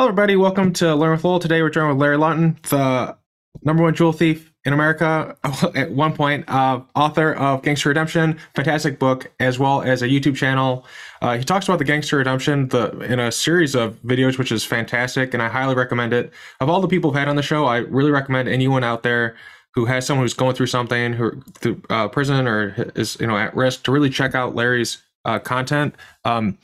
Hello, everybody. Welcome to Learn with Lowell. Today, we're joined with Larry Lawton, the number one jewel thief in America at one point, uh, author of Gangster Redemption, fantastic book, as well as a YouTube channel. Uh, he talks about the Gangster Redemption the, in a series of videos, which is fantastic, and I highly recommend it. Of all the people who've had on the show, I really recommend anyone out there who has someone who's going through something, who through uh, prison or is you know at risk, to really check out Larry's uh, content. Um,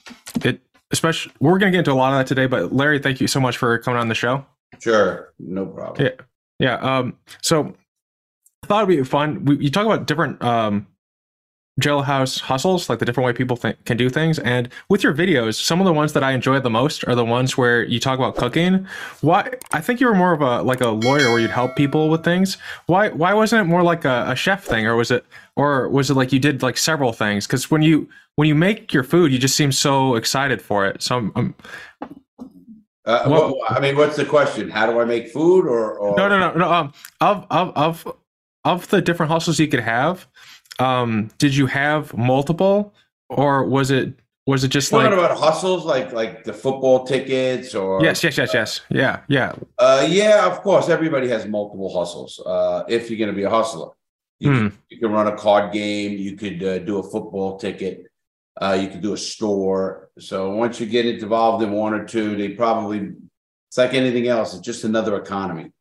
it especially we're going to get into a lot of that today. But Larry, thank you so much for coming on the show. Sure, no problem. Yeah, yeah. Um, so I thought it'd be fun. We, you talk about different um, jailhouse hustles, like the different way people think, can do things. And with your videos, some of the ones that I enjoy the most are the ones where you talk about cooking. Why? I think you were more of a like a lawyer where you'd help people with things. Why? Why wasn't it more like a, a chef thing, or was it, or was it like you did like several things? Because when you when you make your food, you just seem so excited for it. So I'm, I'm uh, well, I mean, what's the question? How do I make food, or, or... no, no, no, no? Um, of of of of the different hustles you could have, um, did you have multiple, or was it was it just like about hustles, like like the football tickets, or yes, yes, yes, yes, yeah, yeah, uh, yeah. Of course, everybody has multiple hustles. Uh, if you're going to be a hustler, you, hmm. can, you can run a card game, you could uh, do a football ticket, uh, you could do a store. So once you get involved in one or two, they probably it's like anything else. It's just another economy.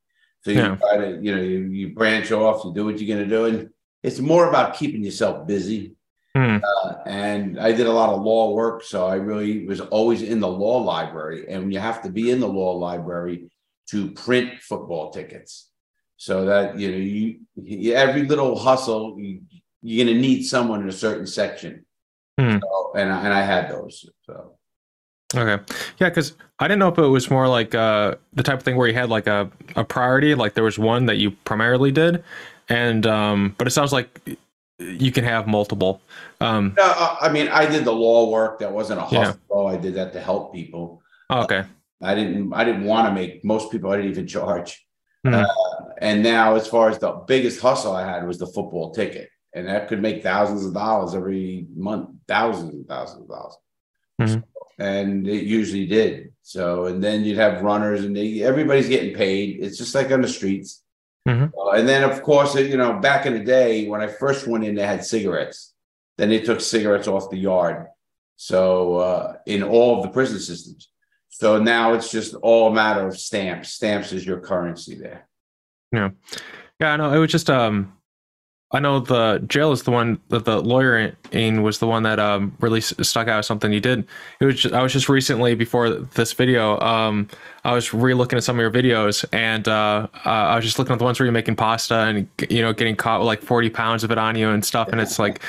So you yeah. try to, you know, you, you branch off, you do what you're going to do, and it's more about keeping yourself busy. Hmm. Uh, and I did a lot of law work, so I really was always in the law library. And you have to be in the law library to print football tickets, so that you know you, you every little hustle you, you're going to need someone in a certain section. Hmm. So, and I, and I had those. So Okay. Yeah, because I didn't know if it was more like uh, the type of thing where you had like a, a priority, like there was one that you primarily did, and um, but it sounds like you can have multiple. Um, no, I mean I did the law work. That wasn't a hustle. Yeah. I did that to help people. Oh, okay. Uh, I didn't. I didn't want to make most people. I didn't even charge. Mm-hmm. Uh, and now, as far as the biggest hustle I had was the football ticket, and that could make thousands of dollars every month. Thousands and thousands of dollars. Mm-hmm. So, and it usually did. So, and then you'd have runners, and they, everybody's getting paid. It's just like on the streets. Mm-hmm. Uh, and then, of course, you know, back in the day when I first went in, they had cigarettes. Then they took cigarettes off the yard. So, uh, in all of the prison systems. So now it's just all a matter of stamps. Stamps is your currency there. Yeah. Yeah, I know. It was just um I know the jail is the one that the lawyer in was the one that um really stuck out as something you did. It was just, I was just recently before this video, um, I was re-looking at some of your videos and uh, uh, I was just looking at the ones where you're making pasta and you know getting caught with like 40 pounds of it on you and stuff, and it's like,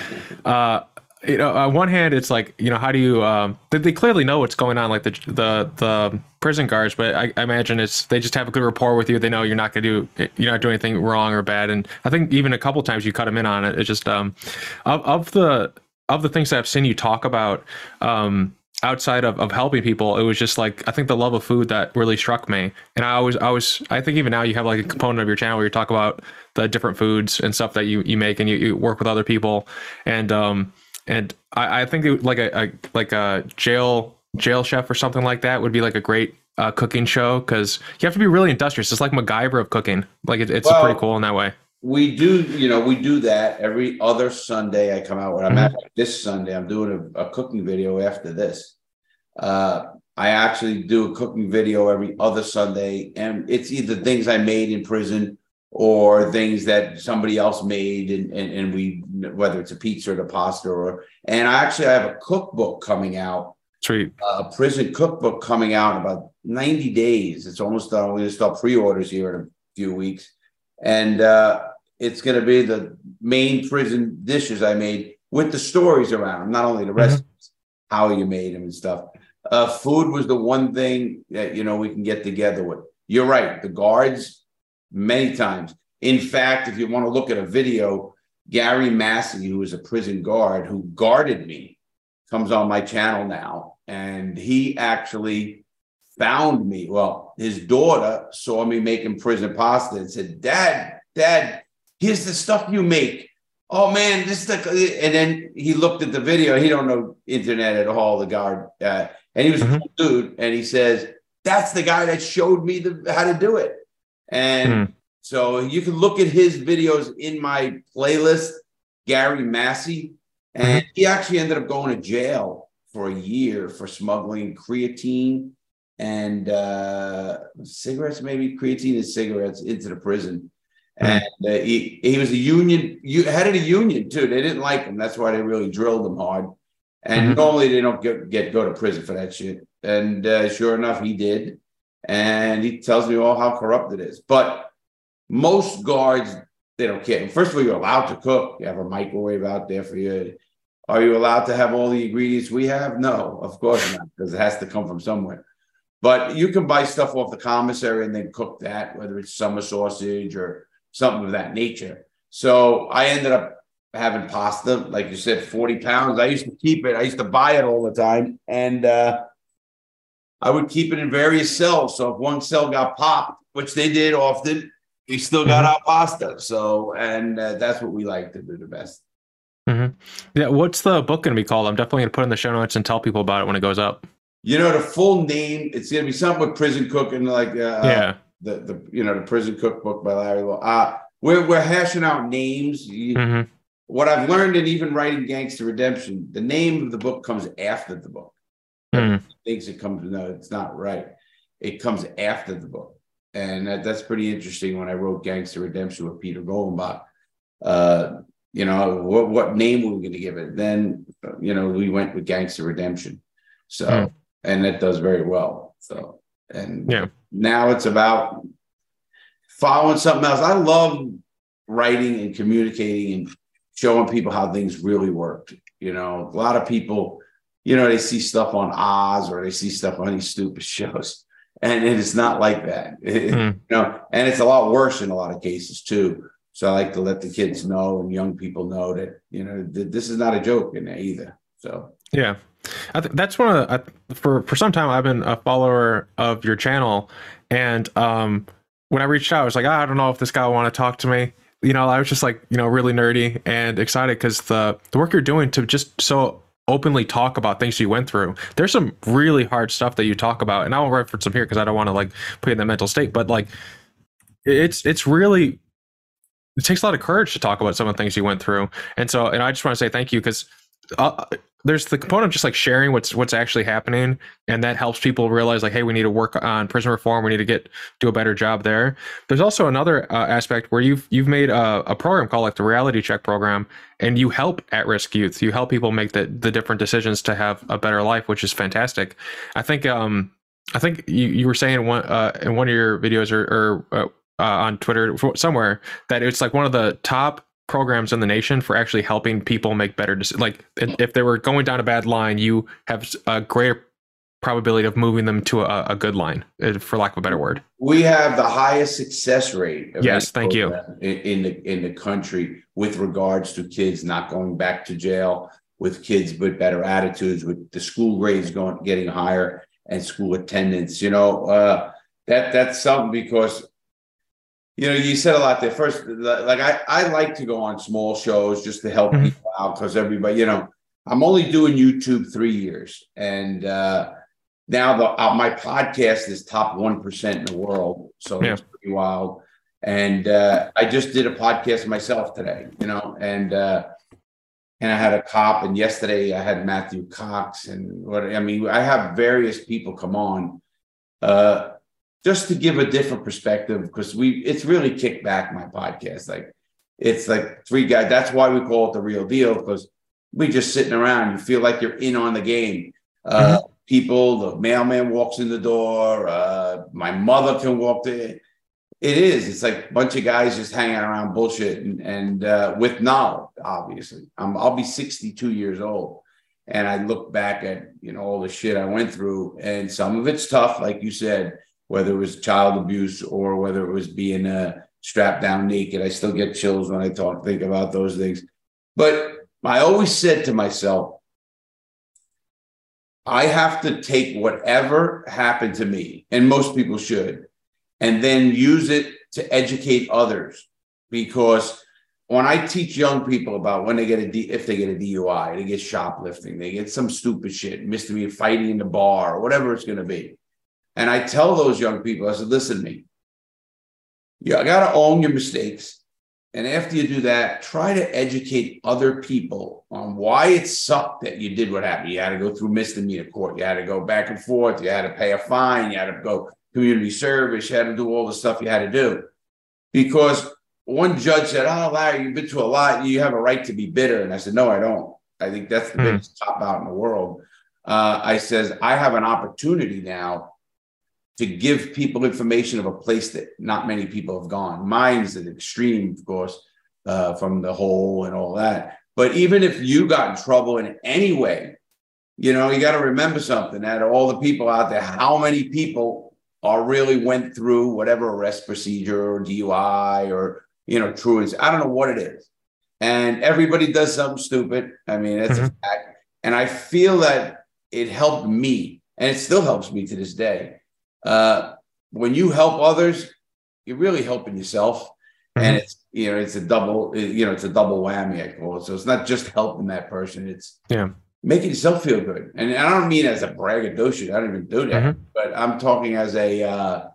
uh, you know, on one hand, it's like, you know, how do you? Um, they, they clearly know what's going on, like the the the prison guards, but I, I, imagine it's they just have a good rapport with you. They know you're not gonna do you're not doing anything wrong or bad. And I think even a couple times you cut them in on it. It's just um, of of the of the things that I've seen you talk about, um, outside of, of helping people, it was just like I think the love of food that really struck me. And I always I was I think even now you have like a component of your channel where you talk about the different foods and stuff that you you make and you, you work with other people and um and I, I think it, like a, a, like a jail jail chef or something like that would be like a great uh, cooking show because you have to be really industrious. It's like MacGyver of cooking. Like it, it's well, pretty cool in that way. We do, you know, we do that every other Sunday. I come out when I'm mm-hmm. at this Sunday. I'm doing a, a cooking video after this. Uh, I actually do a cooking video every other Sunday, and it's either things I made in prison or things that somebody else made and, and, and we whether it's a pizza or a pasta or and I actually have a cookbook coming out. Sweet. A prison cookbook coming out in about 90 days. It's almost done. We're gonna start pre-orders here in a few weeks. And uh, it's gonna be the main prison dishes I made with the stories around them, not only the mm-hmm. recipes, mm-hmm. how you made them and stuff. Uh, food was the one thing that you know we can get together with. You're right. The guards many times. In fact, if you want to look at a video, Gary Massey, who was a prison guard who guarded me, comes on my channel now. And he actually found me. Well, his daughter saw me making prison pasta and said, Dad, Dad, here's the stuff you make. Oh man, this is the and then he looked at the video. He don't know internet at all, the guard. Uh, and he was mm-hmm. a cool dude. And he says, that's the guy that showed me the, how to do it. And Mhm. So you can look at his videos in my playlist, Gary Massey. And he actually ended up going to jail for a year for smuggling creatine and uh, cigarettes, maybe creatine and cigarettes into the prison. And uh, he, he was a union, you head of the union too. They didn't like him. That's why they really drilled him hard. And Mhm. normally they don't get, get go to prison for that shit. And uh, sure enough, he did. And he tells me all how corrupt it is. But most guards, they don't care. First of all, you're allowed to cook. You have a microwave out there for you. Are you allowed to have all the ingredients we have? No, of course not, because it has to come from somewhere. But you can buy stuff off the commissary and then cook that, whether it's summer sausage or something of that nature. So I ended up having pasta, like you said, 40 pounds. I used to keep it, I used to buy it all the time. And uh, I would keep it in various cells. So if one cell got popped, which they did often, we still got Mhm. our pasta. So, and uh, that's what we like to do the best. Yeah, what's the book going to be called? I'm definitely going to put it in the show notes and tell people about it when it goes up. You know, the full name, it's going to be something with prison cooking, like uh, yeah. the, the, you know, the prison cookbook by Larry Law. Uh, we're, we're hashing out names. You, hmm what I've learned in even writing Gangster Redemption, the name of the book comes after the book. Mm. Thinks it comes, no, it's not right. It comes after the book. And that, that's pretty interesting when I wrote Gangster Redemption with Peter Golenbock. Uh, you know, what, what name were we going to give it? Then, you know, we went with Gangster Redemption. So, Hmm. and that does very well. So, and Yeah. now it's about following something else. I love writing and communicating and showing people how things really worked. You know, a lot of people, you know, they see stuff on Oz or they see stuff on these stupid shows, and it's not like that. It- Hmm. You know, and it's a lot worse in a lot of cases too. So I like to let the kids know and young people know that you know th- this is not a joke in there either. So Yeah, I th- that's one of the I, for for some time I've been a follower of your channel, and um, when I reached out, I was like, "Ah, I don't know if this guy will want to talk to me. You know, I was just like, you know, really nerdy and excited because the the work you're doing to just so openly talk about things you went through. There's some really hard stuff that you talk about, and I won't reference some here because I don't want to like put you in that mental state, but like, it's it's really it takes a lot of courage to talk about some of the things you went through, and so and I just want to say thank you because. Uh, there's the component of just like sharing what's what's actually happening and that helps people realize like hey we need to work on prison reform. We need to get do a better job there. There's also another uh, aspect where you've you've made a, a program called like the reality check program and you help at-risk youth. You help people make the, the different decisions to have a better life which is fantastic. I think um i think you, you were saying one uh in one of your videos or, or uh, uh, on twitter somewhere that it's like one of the top programs in the nation for actually helping people make better decisions. Like if they were going down a bad line, you have a greater probability of moving them to a, a good line, uh, for lack of a better word. we have the highest success rate. of Yes, thank you. In, in the in the country with regards to kids not going back to jail, with kids with better attitudes, with the school grades going getting higher and school attendance. You know, uh, that that's something because you know you said a lot there. First, like I I like to go on small shows just to help Mhm. people out because everybody, you know, I'm only doing YouTube three years and. uh now the uh, my podcast is top one percent in the world, so Yeah. it's pretty wild. And uh, I just did a podcast myself today, you know, and uh, and I had a cop, and yesterday I had Matthew Cox, and what I mean, I have various people come on, uh, just to give a different perspective because we it's really kicked back my podcast, like it's like three guys. That's why we call it the real deal because we just sitting around. You feel like you're in on the game. Uh, people, the mailman walks in the door, uh, my mother can walk there. It is. It's like a bunch of guys just hanging around bullshit and, and uh, with knowledge, obviously. I'm, I'll be 62 years old. And I look back at, you know, all the shit I went through. And some of it's tough, like you said, whether it was child abuse or whether it was being uh, strapped down naked. I still get chills when I talk, think about those things. But I always said to myself, I have to take whatever happened to me, and most people should, and then use it to educate others. Because when I teach young people about when they get a D, if they get a DUI, they get shoplifting, they get some stupid shit, misdemeanor fighting in the bar, or whatever it's going to be. And I tell those young people, I said, listen to me. You got to own your mistakes. And after you do that, try to educate other people on why it sucked that you did what happened. You had to go through misdemeanor court. You had to go back and forth. You had to pay a fine. You had to go community service. You had to do all the stuff you had to do. Because one judge said, Oh, Larry, you've been to a lot. You have a right to be bitter. And I said, No, I don't. I think that's the mm. biggest cop out in the world. Uh, I says, I have an opportunity now to give people information of a place that not many people have gone. Mine's an extreme, of course, uh, from the hole and all that. But even if you got in trouble in any way, you know, you got to remember something that all the people out there, how many people are really went through whatever arrest procedure or DUI or, you know, truants. I don't know what it is. And everybody does something stupid. I mean, that's mm-hmm. a fact. And I feel that it helped me and it still helps me to this day uh, when you help others, you're really helping yourself. Mm-hmm. And it's you know, it's a double, you know, it's a double whammy, I call it. So it's not just helping that person, it's yeah, making yourself feel good. And I don't mean as a braggadocio, I don't even do that, mm-hmm. but I'm talking as a uh,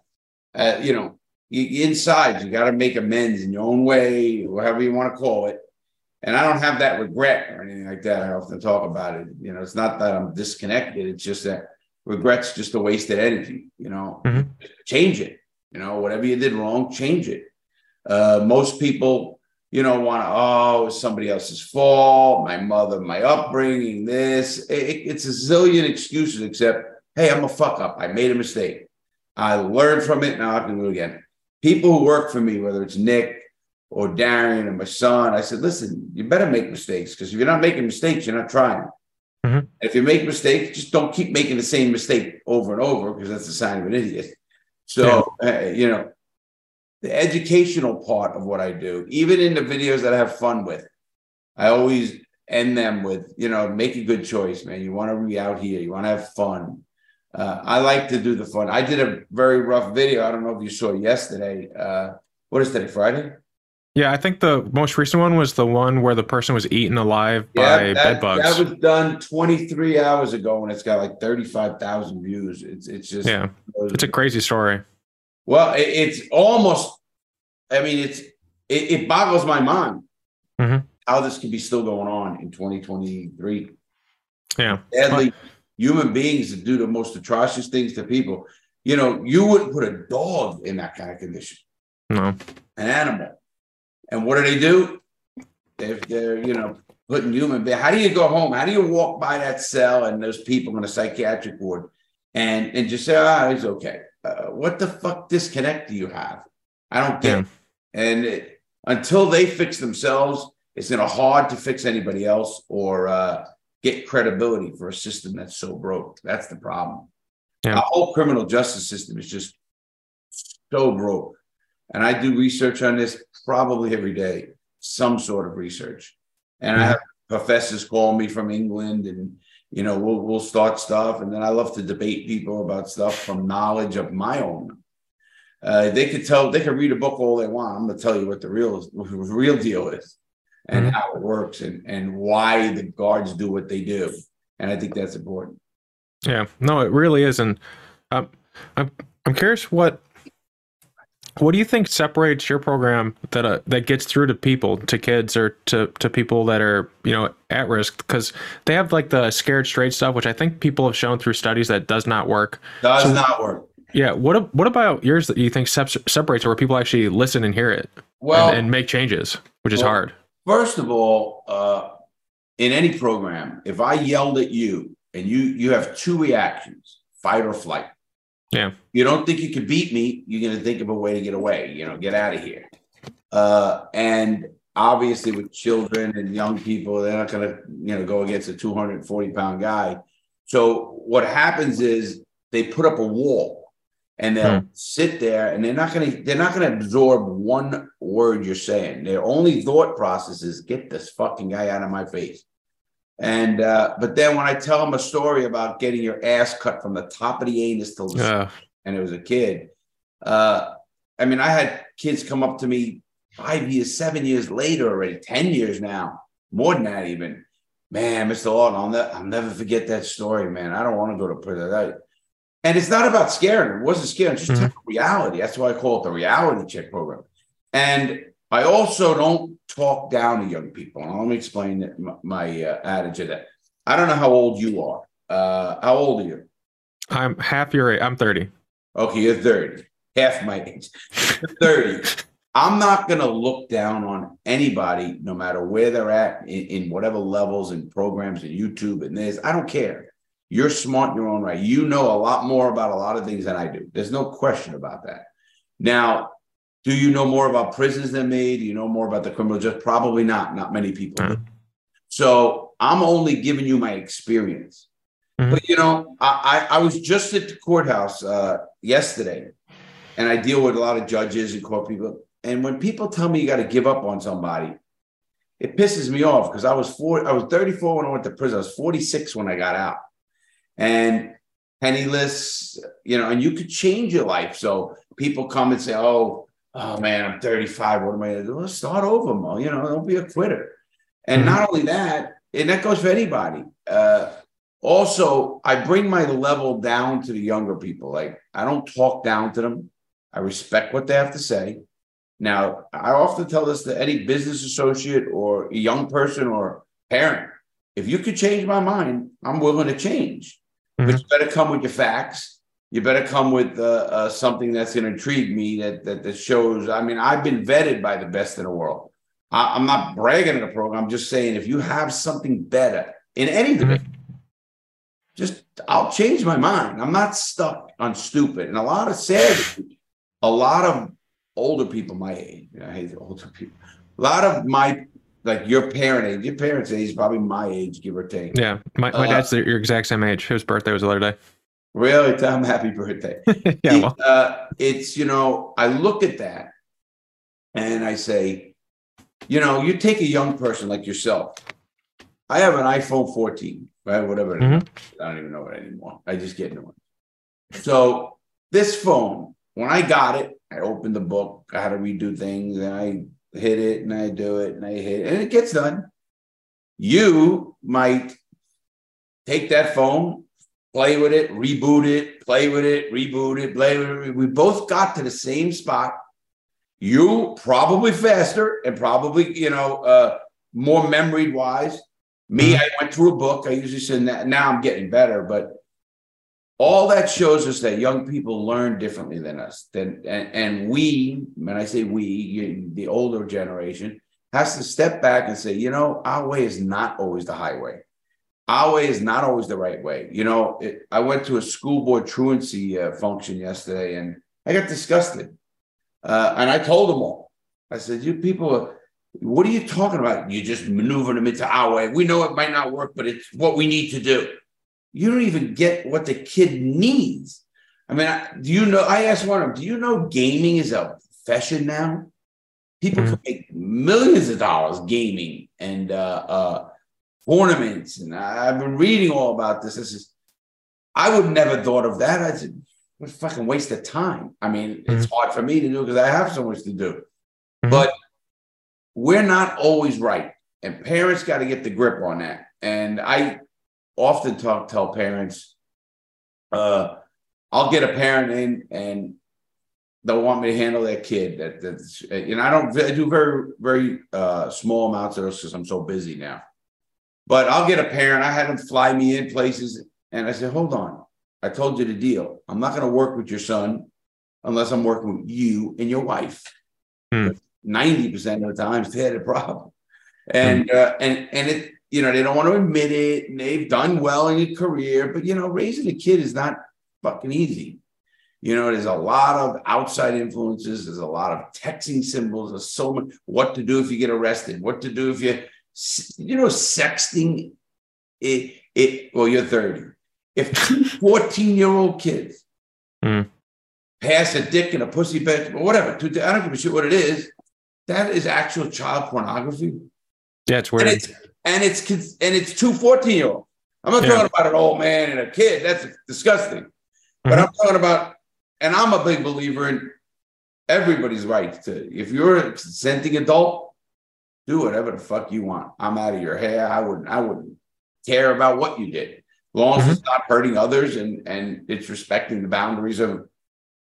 uh you know, inside, you got to make amends in your own way, whatever you want to call it. And I don't have that regret or anything like that. I often talk about it. You know, it's not that I'm disconnected. It's just that regret's just a wasted energy you know? Mm-hmm. change it you know? Whatever you did wrong change it. Uh, most people you know want to oh it's somebody else's fault my mother my upbringing this. It, it's a zillion excuses except hey i'm a fuck up. I made a mistake. I learned from it now i can do it again. People who work for me whether it's nick or Darian or my son, I said, listen, you better make mistakes because if you're not making mistakes, you're not trying. Mm-hmm. If you make mistakes, just don't keep making the same mistake over and over because that's a sign of an idiot. So, yeah. uh, you know, the educational part of what I do, even in the videos that I have fun with, I always end them with, you know, make a good choice, man. You want to be out here, you want to have fun. Uh, I like to do the fun. I did a very rough video. I don't know if you saw yesterday. Uh, what is today, Friday? Yeah, I think the most recent one was the one where the person was eaten alive yeah, by that, bed bugs. That was done 23 hours ago, and it's got like 35,000 views. It's it's just yeah, it's a crazy story. Well, it, it's almost. I mean, it's it, it boggles my mind mm-hmm. how this could be still going on in 2023. Yeah, sadly, human beings that do the most atrocious things to people. You know, you wouldn't put a dog in that kind of condition. No, an animal and what do they do? They're, they're you know, putting human. How do you go home? How do you walk by that cell and those people in a psychiatric ward and, and just say, ah, oh, it's okay? Uh, what the fuck disconnect do you have? I don't get yeah. And it, until they fix themselves, it's going to hard to fix anybody else or uh, get credibility for a system that's so broke. That's the problem. Yeah. Our whole criminal justice system is just so broke. And I do research on this probably every day, some sort of research. And I have professors call me from England and you know, we'll we'll start stuff. And then I love to debate people about stuff from knowledge of my own. Uh, they could tell they could read a book all they want. I'm gonna tell you what the real real deal is and mm-hmm. how it works and, and why the guards do what they do. And I think that's important. Yeah, no, it really is. And um, I'm I'm curious what what do you think separates your program that uh, that gets through to people, to kids, or to to people that are you know at risk? Because they have like the scared straight stuff, which I think people have shown through studies that does not work. Does so, not work. Yeah. What what about yours that you think separates, where people actually listen and hear it, well, and, and make changes, which is well, hard. First of all, uh, in any program, if I yelled at you and you you have two reactions, fight or flight. Yeah. You don't think you can beat me, you're going to think of a way to get away, you know, get out of here. Uh, and obviously, with children and young people, they're not going to, you know, go against a 240 pound guy. So what happens is they put up a wall and they'll hmm. sit there and they're not going to they're not going to absorb one word you're saying. Their only thought process is get this fucking guy out of my face. And uh, but then when I tell them a story about getting your ass cut from the top of the anus to the yeah. and it was a kid, uh, I mean, I had kids come up to me five years, seven years later already, ten years now, more than that even. Man, Mr. Lawton, I'll, ne- I'll never forget that story, man. I don't want to go to prison. I, And it's not about scaring them. It wasn't scaring, it's just Mhm. reality. That's why I call it the reality check program. And I also don't talk down to young people. And let me explain my, my uh, adage of that. I don't know how old you are. Uh, how old are you? I'm half your age. I'm 30. Okay, you're 30, half my age. 30. I'm not going to look down on anybody, no matter where they're at in, in whatever levels and programs and YouTube and this. I don't care. You're smart in your own right. You know a lot more about a lot of things than I do. There's no question about that. Now, do you know more about prisons than me? Do you know more about the criminal justice? Probably not. Not many people do. So I'm only giving you my experience. Mhm. But you know, I, I I was just at the courthouse uh, yesterday, and I deal with a lot of judges and court people. And when people tell me you got to give up on somebody, it pisses me off because I was four, I was 34 when I went to prison. I was 46 when I got out, and penniless, you know, and you could change your life. So people come and say, "Oh, oh man, I'm 35. What am I going to do?" Well, start over, Mo. You know, don't be a quitter. And Mhm. not only that, and that goes for anybody. Uh, also, I bring my level down to the younger people. Like I don't talk down to them. I respect what they have to say. Now, I often tell this to any business associate or a young person or parent. If you could change my mind, I'm willing to change. But Mhm. you better come with your facts. You better come with uh, uh, something that's going to intrigue me that, that that shows. I mean, I've been vetted by the best in the world. I, I'm not bragging in the program. I'm just saying if you have something better in any division, just I'll change my mind. I'm not stuck on stupid. And a lot of sad, a lot of older people my age. I hate the older people. A lot of my like your parent age, your parents' age is probably my age, give or take. Yeah. My, my Uh, dad's your exact same age. His birthday was the other day. Really, him happy birthday. yeah. It- uh, it's you know, I look at that and I say, you know, you take a young person like yourself. I have an iPhone 14, right? Whatever. it is. Mhm. I don't even know it anymore. I just get new one. So this phone, when I got it, I opened the book. I had to redo things, and I hit it, and I do it, and I hit, it, and it gets done. You might take that phone, play with it, reboot it, play with it, reboot it, play with it. We both got to the same spot. You probably faster and probably, you know, uh, more memory wise. Me, I went through a book. I usually said that now I'm getting better, but all that shows us that young people learn differently than us. Then, and, and we, when I say we, you, the older generation, has to step back and say, you know, our way is not always the highway our way is not always the right way. You know, it, I went to a school board truancy uh, function yesterday and I got disgusted. Uh, and I told them all, I said, you people, are, what are you talking about? You just maneuvering them into our way. We know it might not work, but it's what we need to do. You don't even get what the kid needs. I mean, I, do you know? I asked one of them, do you know gaming is a profession now? People can make millions of dollars gaming and uh, uh, tournaments, and I- I've been reading all about this. This is, I would never thought of that. I said, what a fucking waste of time. I mean, it's hard for me to do because I have so much to do. Mhm. But we're not always right, and parents got to get the grip on that. And I often talk tell parents, uh, I'll get a parent in and they'll want me to handle their kid. That that's you know I don't I do very very uh, small amounts of this because I'm so busy now. But I'll get a parent. I had them fly me in places, and I said, "Hold on, I told you the deal. I'm not going to work with your son unless I'm working with you and your wife. Hmm. Ninety percent of the times, they had a problem, and uh, and and it you know they don't want to admit it. And they've done well in your career, but you know raising a kid is not fucking easy. You know, there's a lot of outside influences. There's a lot of texting symbols. There's so much what to do if you get arrested, what to do if you, you know, sexting. It, it, well, you're 30. If two 14 year old kids Hmm. pass a dick in a pussy bed, or whatever, to- I don't give a shit what it is, that is actual child pornography. yeah, it's And it's, and it's, cons- and it's two 14 year olds. I'm not Yeah. talking about an old man and a kid. That's disgusting. But Mhm. I'm talking about, and I'm a big believer in everybody's right to, if you're a consenting adult, do whatever the fuck you want. I'm out of your hair. I wouldn't, I wouldn't care about what you did. long as Mhm. it's not hurting others and and it's respecting the boundaries of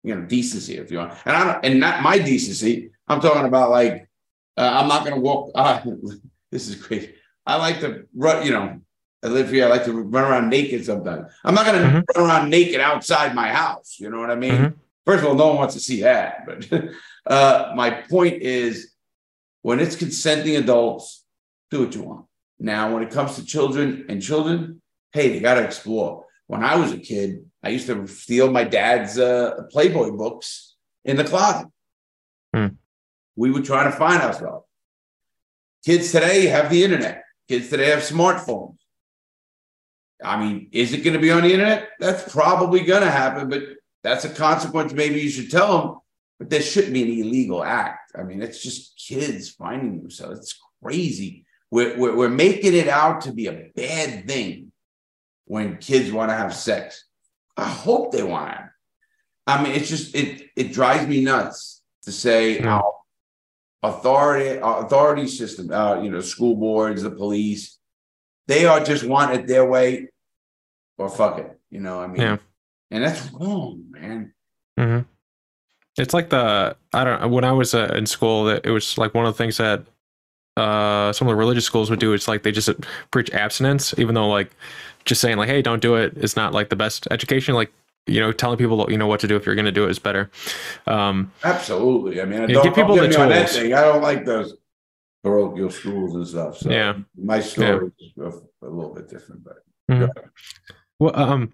you know decency, if you want. And I don't, and not my decency. I'm talking about like uh, I'm not going to walk. Uh, this is crazy. I like to run. You know, I live here. I like to run around naked sometimes. I'm not going to Mhm. run around naked outside my house. You know what I mean? Mhm. First of all, no one wants to see that. But uh, my point is, when it's consenting adults, do what you want. Now, when it comes to children and children, hey, they got to explore. When I was a kid, I used to steal my dad's uh, Playboy books in the closet. Hmm. We were trying to find ourselves. Kids today have the internet. Kids today have smartphones. I mean, is it going to be on the internet? That's probably going to happen, but that's a consequence. Maybe you should tell them, but there shouldn't be an illegal act. I mean, it's just kids finding themselves. It's crazy. We're, we're, we're making it out to be a bad thing when kids want to have sex. I hope they want to. I mean, it's just it it drives me nuts to say how authority authority system, uh, you know, school boards, the police, they are just want it their way or fuck it. You know, I mean, Yeah. and that's wrong, man. hmm It's like the I don't when I was uh, in school that it was like one of the things that uh some of the religious schools would do. It's like they just preach abstinence, even though like just saying like hey don't do it is not like the best education. Like you know telling people you know what to do if you're going to do it is better. Um, Absolutely. I mean, Yeah, don't, give people don't the get me on that thing. I don't like those parochial schools and stuff. So Yeah. my story is a, a little bit different, but Mhm. Well, um,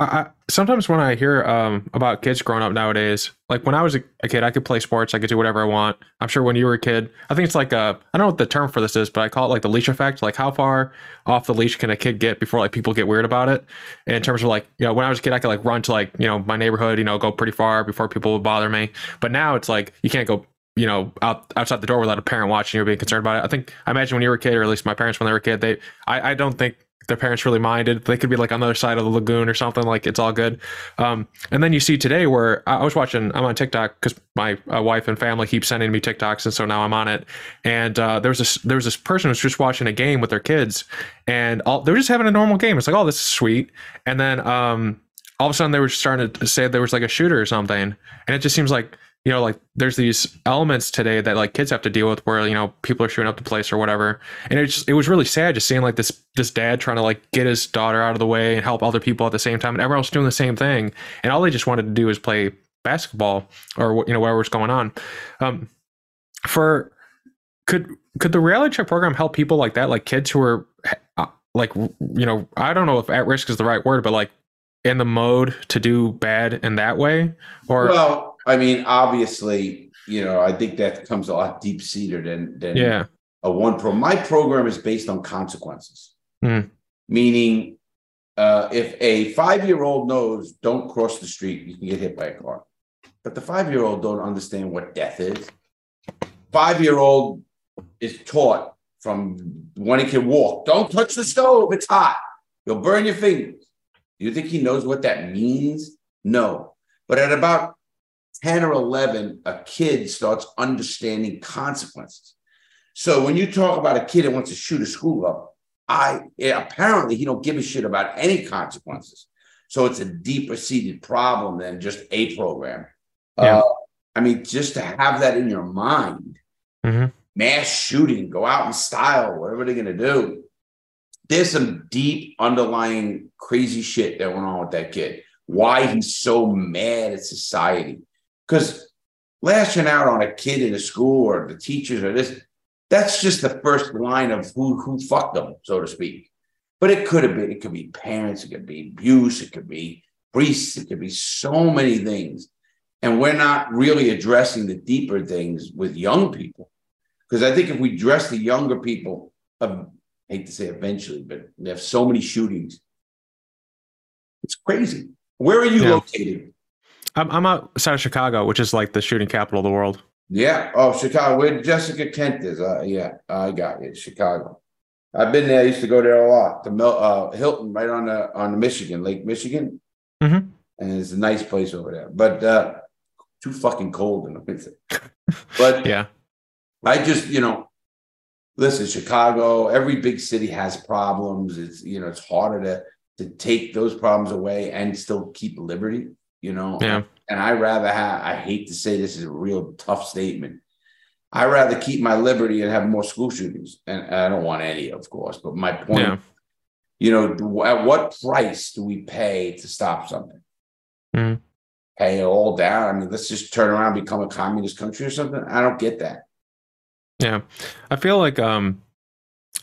I, sometimes when I hear um about kids growing up nowadays, like when I was a, a kid, I could play sports, I could do whatever I want. I'm sure when you were a kid, I think it's like a I don't know what the term for this is, but I call it like the leash effect. Like how far off the leash can a kid get before like people get weird about it? And in terms of like you know when I was a kid, I could like run to like you know my neighborhood, you know, go pretty far before people would bother me. But now it's like you can't go you know out outside the door without a parent watching you or being concerned about it. I think I imagine when you were a kid, or at least my parents when they were a kid, they I, I don't think their parents really minded. They could be like on the other side of the lagoon or something. Like it's all good. Um, and then you see today where I was watching. I'm on TikTok because my uh, wife and family keep sending me TikToks, and so now I'm on it. And uh, there was this there was this person who's just watching a game with their kids, and all, they were just having a normal game. It's like, oh, this is sweet. And then um, all of a sudden they were starting to say there was like a shooter or something, and it just seems like you know like there's these elements today that like kids have to deal with where you know people are shooting up the place or whatever. And it just it was really sad just seeing like this this dad trying to like get his daughter out of the way and help other people at the same time. And everyone else doing the same thing. And all they just wanted to do is play basketball or you know whatever was going on. Um for could could the reality check program help people like that? Like kids who are uh, like you know i don't know if at risk is the right word but like in the mode to do bad in that way? Or well, I mean, obviously, you know, I think that comes a lot deep seated than than yeah a one pro. My program is based on consequences, Hmm. meaning uh, if a five year old knows don't cross the street, you can get hit by a car, but the five year old don't understand what death is. Five year old is taught from when he can walk, don't touch the stove, it's hot, you'll burn your fingers. Do you think he knows what that means? No, but at about 10 or 11, a kid starts understanding consequences. So when you talk about a kid that wants to shoot a school up, I apparently he don't give a shit about any consequences. So it's a deeper seated problem than just a program. Yeah. Uh, I mean, just to have that in your mind, Mhm. mass shooting, go out in style, whatever they're gonna do. There's some deep underlying crazy shit that went on with that kid. Why he's so mad at society. Because lashing out on a kid in a school or the teachers or this, that's just the first line of who who fucked them, so to speak. But it could have been, it could be parents, it could be abuse, it could be priests, it could be so many things. And we're not really addressing the deeper things with young people. Because I think if we address the younger people, uh, I hate to say eventually, but they have so many shootings. It's crazy. Where are you Yeah. located? I'm, I'm outside of chicago which is like the shooting capital of the world Yeah. Oh, Chicago. Where Jessica Kent is. Uh, yeah, I got it. Chicago. I've been there. I used to go there a lot. The Mil- uh, Hilton, right on the on the Michigan Lake, Michigan, Mhm. and it's a nice place over there. But uh, too fucking cold in the winter. But yeah I just, you know, listen, Chicago, every big city has problems. It's you know, it's harder to to take those problems away and still keep liberty, you know. Yeah. And I rather have I hate to say this is a real tough statement. I rather keep my liberty and have more school shootings. And I don't want any, of course, but my point, Yeah. you know, at what price do we pay to stop something? Mhm. Pay it all down. I mean, let's just turn around, and become a communist country or something. I don't get that. Yeah, I feel like um,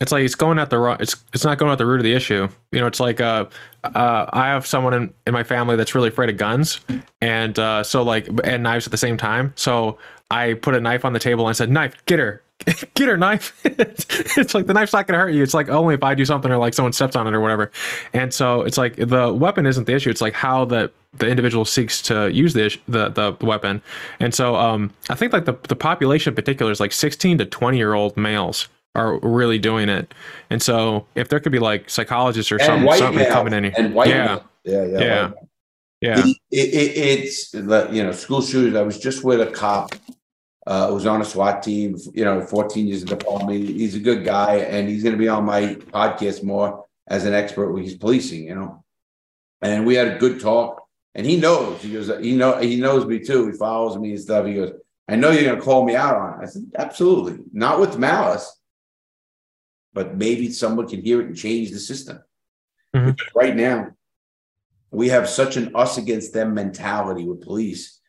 it's like it's going at the wrong. It's it's not going at the root of the issue. You know, it's like uh, uh, I have someone in, in my family that's really afraid of guns, and uh, so like and knives at the same time. So I put a knife on the table and said, "Knife, get her." Get her knife. it's like the knife's not to hurt you. It's like only if I do something or like someone steps on it or whatever. And so it's like the weapon isn't the issue. It's like how the the individual seeks to use the the the weapon. And so um, I think like the the population in particular is like 16 to 20 year old males are really doing it. And so if there could be like psychologists or And something, white something males. coming in here. And white Yeah. Yeah, yeah. Yeah. white males. Yeah. It, it, it's you know school shooters. I was just with a cop uh, who was on a SWAT team. You know, 14 years in the army. He's a good guy, and he's going to be on my podcast more as an expert with his policing. You know, and we had a good talk. And he knows. He goes. He know. He knows me too. He follows me and stuff. He goes. I know you're going to call me out on it. I said, absolutely, not with malice, but maybe someone can hear it and change the system. Mhm. Because right now, we have such an us against them mentality with police.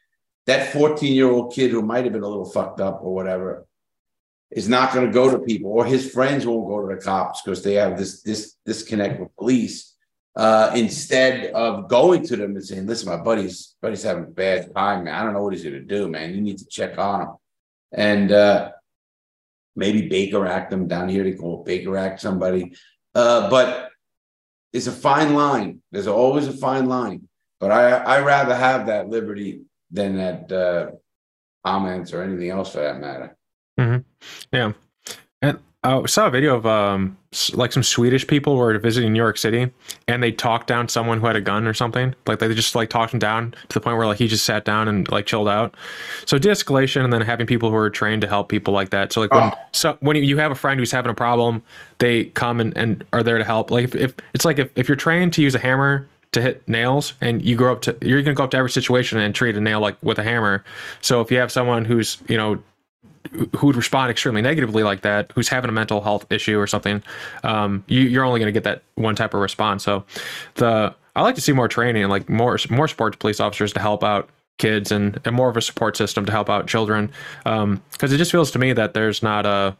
That 14 year old kid who might have been a little fucked up or whatever is not going to go to people, or his friends won't go to the cops because they have this this disconnect with police. Uh, instead of going to them and saying, "Listen, my buddy's buddy's having a bad time, man. I don't know what he's going to do, man. You need to check on him." And uh, maybe Baker Act them down here. They call it Baker Act somebody, uh, but it's a fine line. There's always a fine line. But I I rather have that liberty than that uh, comments or anything else for that matter. Yeah. And I saw a video of um like some Swedish people were visiting New York City and they talked down someone who had a gun or something. Like they just like talked him down to the point where like he just sat down and like chilled out. So de-escalation and then having people who are trained to help people like that. So like when Oh. so when you have a friend who's having a problem, they come and, and are there to help. Like if, if it's like if, if you're trained to use a hammer to hit nails and you go up to you're gonna go up to every situation and treat a nail like with a hammer. So if you have someone who's, you know, who would respond extremely negatively like that, who's having a mental health issue or something, um, you, you're only going to get that one type of response. So, the I like to see more training and like more more sports police officers to help out kids and, and more of a support system to help out children. Because it just feels to me that there's not a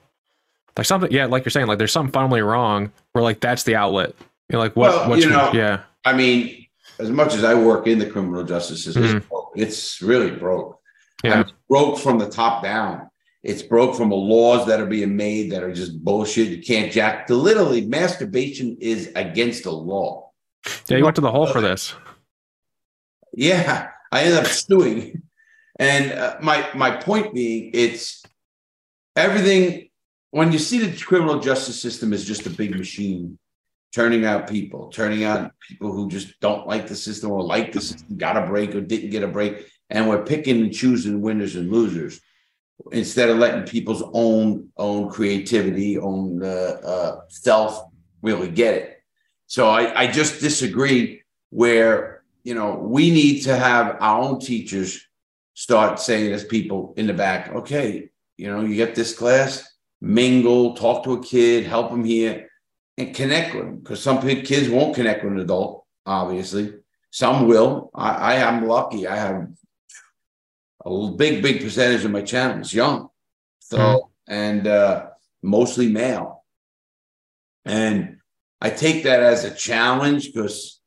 like something. Yeah, like you're saying, like there's something fundamentally wrong where like that's the outlet. You're like, what? Well, what's you know, yeah, I mean, as much as I work in the criminal justice system, it's, broke. it's really broke. I yeah, mean, it's broke from the top down. It's broke from the laws that are being made that are just bullshit. You can't jack. Literally masturbation is against the law. yeah. You went to the hole for this. Yeah, I ended up suing. And uh, my my point being, it's everything. When you see the criminal justice system is just a big machine, turning out people, turning out people who just don't like the system or like the system, got a break or didn't get a break, and we're picking and choosing winners and losers instead of letting people's own own creativity, own uh, uh, self really get it. So I, I just disagree where you know we need to have our own teachers start saying as people in the back, okay, you know, you get this class, mingle, talk to a kid, help them here, and connect with them because some kids won't connect with an adult, obviously. Some will. I, I am lucky. I have a big, big percentage of my channel is young. So, and uh, mostly male. And I take that as a challenge because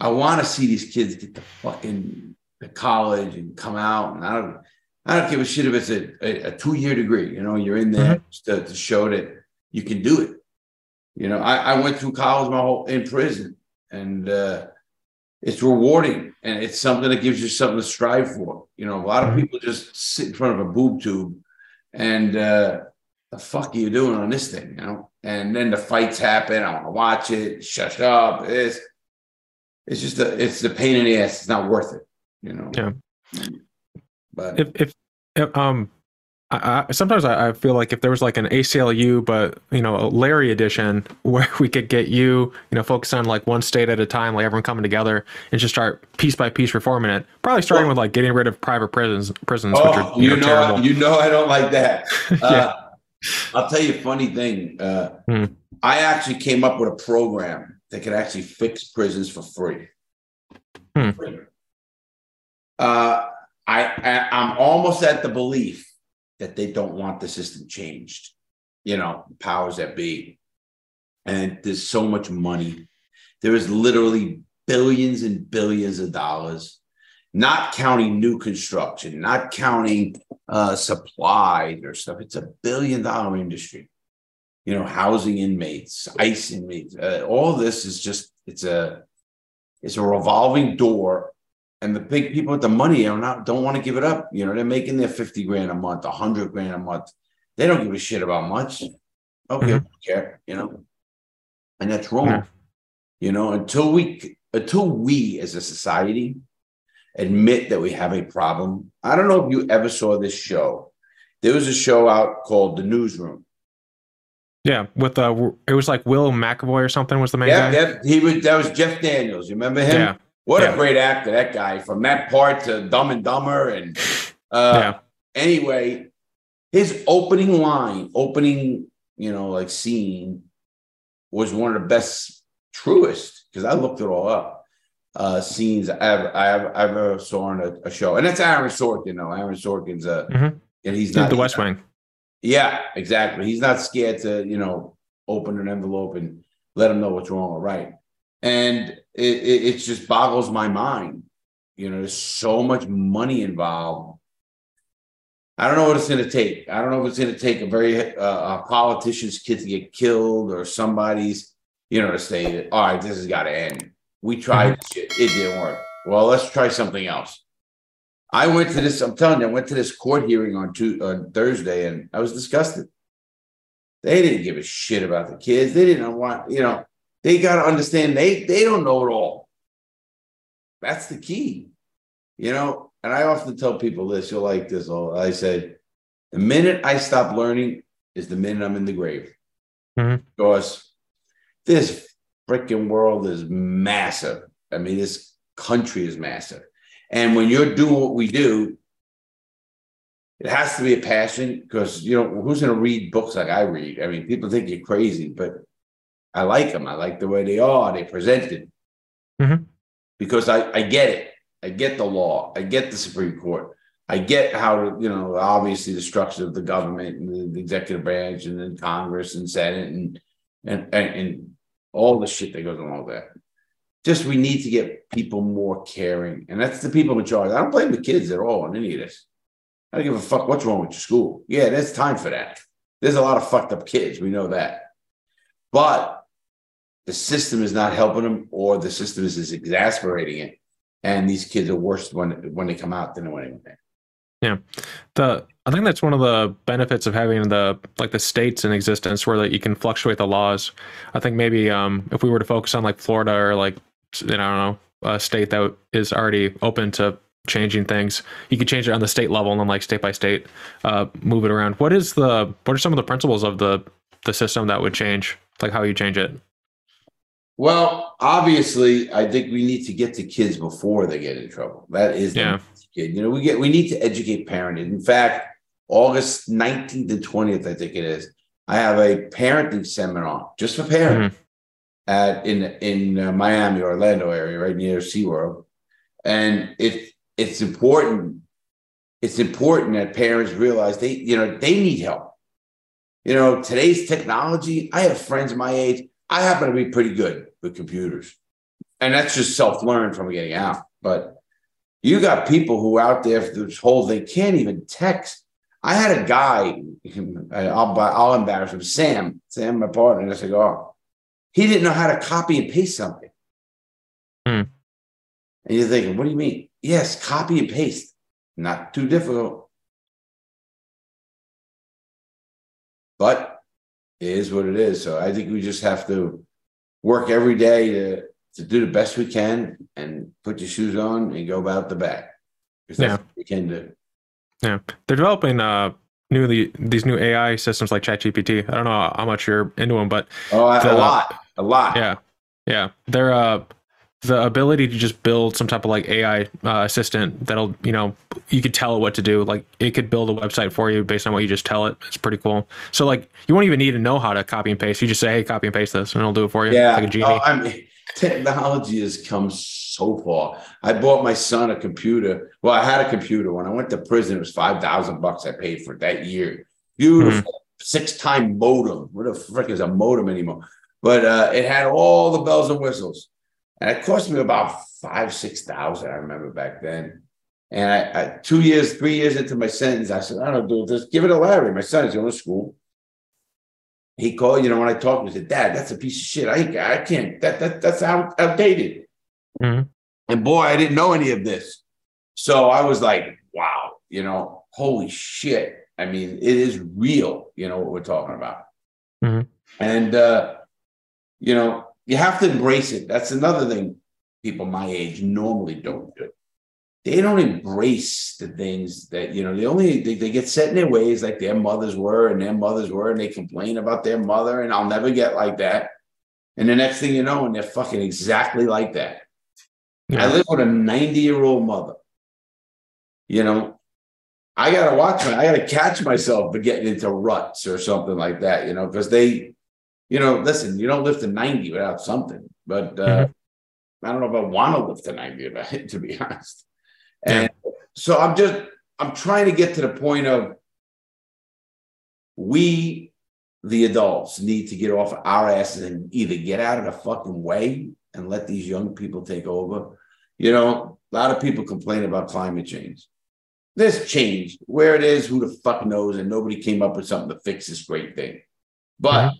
I want to see these kids get the fucking to college and come out. And I don't, I don't give a shit if it's a, a, a two year degree. You know, you're in there just to, to show that you can do it. You know, I, I went through college my whole in prison, and uh, it's rewarding, and it's something that gives you something to strive for. You know, a lot of Mhm. people just sit in front of a boob tube, and uh, the fuck are you doing on this thing? You know, and then the fights happen. I want to watch it. Shut up. It's it's just a, it's the pain in the ass. It's not worth it. You know. Yeah. But if if um I, I, sometimes I, I, feel like if there was like an ACLU, but you know, a Larry edition where we could get you, you know, focus on like one state at a time, like everyone coming together and just start piece by piece reforming it. Probably starting well, with like getting rid of private prisons, prisons. Oh, are, you, you, know, terrible. you know, I don't like that. yeah. Uh, I'll tell you a funny thing. Uh, hmm. I actually came up with a program that could actually fix prisons for free. Hmm. Uh, I, I I'm almost at the belief that they don't want the system changed. You know, powers that be. And there's so much money. There is literally billions and billions of dollars, not counting new construction, not counting uh, supply or stuff. It's a billion dollar industry. You know, housing inmates, ICE inmates, uh, all this is just it's a it's a revolving door and the big people with the money are not don't want to give it up. You know, they're making their 50 grand a month, 100 grand a month. They don't give a shit about much. Okay, mm-hmm. care, you know. And that's wrong. Yeah. You know, until we until we as a society admit that we have a problem. I don't know if you ever saw this show. There was a show out called The Newsroom. Yeah, with uh, it was like Will McAvoy or something was the main yeah, guy. Yeah, he was. That was Jeff Daniels. You remember him? Yeah. What yeah. a great actor that guy from that part to Dumb and Dumber and uh yeah. anyway, his opening line, opening, you know, like scene was one of the best, truest, because I looked it all up. Uh, scenes I ever, I ever, I ever saw on a, a, show, and that's Aaron Sorkin. Though Aaron Sorkin's a, mm-hmm. and he's not the West Wing. Yeah, exactly. He's not scared to, you know, open an envelope and let him know what's wrong or right. And it, it, it just boggles my mind. You know, there's so much money involved. I don't know what it's going to take. I don't know if it's going to take a very uh, a politician's kid to get killed or somebody's, you know, to say, all right, this has got to end. We tried shit. It didn't work. Well, let's try something else. I went to this, I'm telling you, I went to this court hearing on, two, on Thursday and I was disgusted. They didn't give a shit about the kids. They didn't want, you know, they got to understand they they don't know it all. That's the key, you know. And I often tell people this. You'll like this. All I say, the minute I stop learning is the minute I'm in the grave, mm-hmm. because this freaking world is massive. I mean, this country is massive, and when you're doing what we do, it has to be a passion because you know who's going to read books like I read? I mean, people think you're crazy, but I like them. I like the way they are. They presented mm-hmm. because I, I get it. I get the law. I get the Supreme Court. I get how you know obviously the structure of the government and the executive branch and then Congress and Senate and and and, and all the shit that goes along with that. Just we need to get people more caring, and that's the people in charge. I don't blame the kids at all on any of this. I don't give a fuck what's wrong with your school. Yeah, there's time for that. There's a lot of fucked up kids. We know that. But the system is not helping them or the system is, is exasperating it. And these kids are worse when when they come out than when they were. There. yeah. The i think that's one of the benefits of having the like the states in existence where that you can fluctuate the laws. I think maybe um if we were to focus on like florida or like you know, i don't know a state that is already open to changing things you could change it on the state level and then like state by state uh move it around. What is the what are some of the principles of the the system that would change like how you change it well, obviously, I think we need to get to kids before they get in trouble. That is yeah. kid. You know, we get we need to educate parenting. In fact, August 19th and 20th, I think it is. I have a parenting seminar just for parents mm-hmm. at in in uh, Miami, Orlando area, right near SeaWorld. And it it's important. It's important that parents realize they, you know, they need help. You know, today's technology, I have friends my age I happen to be pretty good with computers. And that's just self learned from getting out. But you got people who out there this whole they can't even text. I had a guy, I'll, I'll embarrass him, Sam, Sam, my partner, and I said, oh, he didn't know how to copy and paste something. Hmm. And you're thinking, what do you mean? Yes, copy and paste. Not too difficult. But it is what it is. So I think we just have to work every day to to do the best we can and put your shoes on and go about the that's yeah. what we can do. Yeah. They're developing uh new the these new AI systems like ChatGPT. I don't know how much you're into them, but Oh, a The- lot, a lot. yeah, yeah, they're uh the ability to just build some type of like AI uh, assistant that'll you know you could tell it what to do. Like it could build a website for you based on what you just tell it. It's pretty cool. So like you won't even need to know how to copy and paste. You just say, hey, copy and paste this, and it'll do it for you. Yeah, like. Oh, I mean, technology has come so far. I bought my son a computer. Well, I had a computer when I went to prison. It was five thousand bucks I paid for that year. Beautiful six-time modem. What the frick is a modem anymore? But uh, it had all the bells and whistles, and it cost me about five, six thousand. I remember back then. And I, I, two years, three years into my sentence, I said, I don't do this. Give it to Larry. My son is going to school he called, you know, when I talked, he said, Dad, that's a piece of shit. I, I can't, that, that that's out, outdated. Mhm. And boy, I didn't know any of this. So I was like, wow, you know, holy shit. I mean, it is real, you know, what we're talking about. Mhm. And, uh, you know, you have to embrace it. That's another thing people my age normally don't do. They don't embrace the things that, you know, they only, they, they get set in their ways like their mothers were and their mothers were, and they complain about their mother, and I'll never get like that. And the next thing you know, and they're fucking exactly like that. I Yeah. live with a 90 year old mother. You know, I gotta watch my, I gotta catch myself for getting into ruts or something like that, you know, because they, you know, listen, you don't lift to 90 without something. But uh, I don't know if I want to lift to 90, about- to be honest. And so I'm just, I'm trying to get to the point of we, the adults, need to get off our asses and either get out of the fucking way and let these young people take over. You know, a lot of people complain about climate change. This change. Where it is, who the fuck knows? And nobody came up with something to fix this great thing. But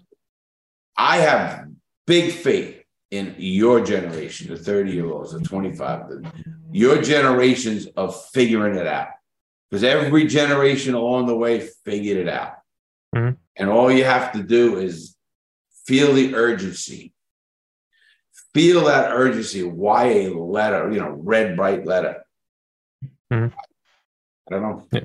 I have big faith in your generation, the 30 year olds, the 25, the, your generations of figuring it out. Because every generation along the way figured it out. Mhm. And all you have to do is feel the urgency. Feel that urgency. Why a letter, you know, red, bright letter. Mhm. I don't know.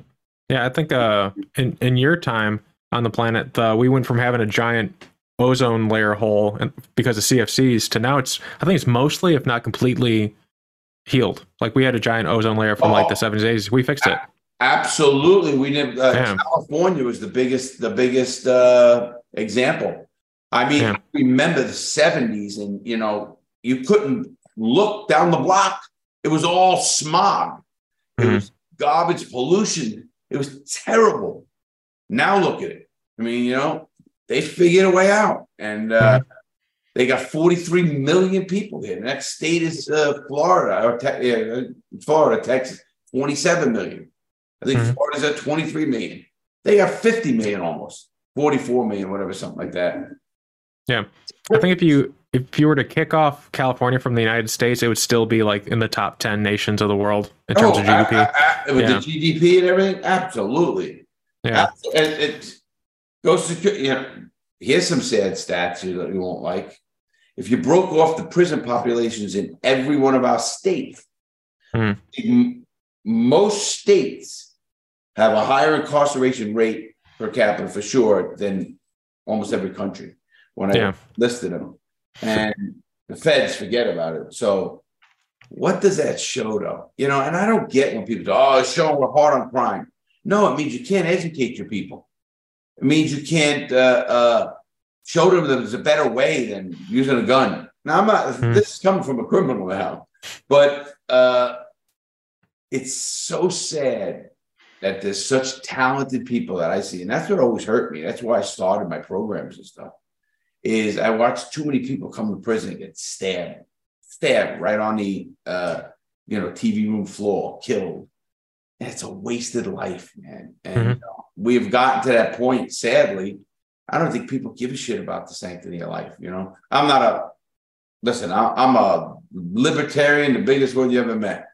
Yeah, I think uh, in in your time on the planet, uh, we went from having a giant ozone layer hole and because of CFCs to now it's I think it's mostly, if not completely, healed. Like we had a giant ozone layer from like the Oh. seventies, eighties. We fixed it. Absolutely, we did. Uh, California was the biggest, the biggest uh, example. I mean, Yeah. I remember the seventies, and you know, you couldn't look down the block; it was all smog. It Mhm. was garbage, pollution. It was terrible. Now look at it. I mean, you know, they figured a way out, and uh, they got forty-three million people here. The next state is uh, Florida, or te- yeah, Florida, Texas, twenty-seven million. I think Mhm. Florida's at 23 million. They got 50 million almost, 44 million, whatever, something like that. Yeah, I think if you if you were to kick off California from the United States, it would still be like in the top ten nations of the world in terms of a- GDP. a- a- with Yeah. the GDP and everything, absolutely. yeah. It goes to, you know, here's some sad stats you, that you won't like. If you broke off the prison populations in every one of our states, Hmm. m- most states have a higher incarceration rate per capita for sure than almost every country when I Yeah. listed them. And the feds forget about it. So, what does that show, though? You know, and I don't get when people say, oh, it's showing we're hard on crime. No, it means you can't educate your people. It means you can't uh, uh, show them that there's a better way than using a gun. Now, I'm not, Hmm. this is coming from a criminal now, but uh, it's so sad that there's such talented people that I see. And that's what always hurt me. That's why I started my programs and stuff. Is I watched too many people come to prison and get stabbed, stabbed right on the uh, you know TV room floor, killed. And it's a wasted life, man. And Mhm. uh, we've gotten to that point, sadly. I don't think people give a shit about the sanctity of life. You know, I'm not a listen. I'm a libertarian, the biggest one you ever met.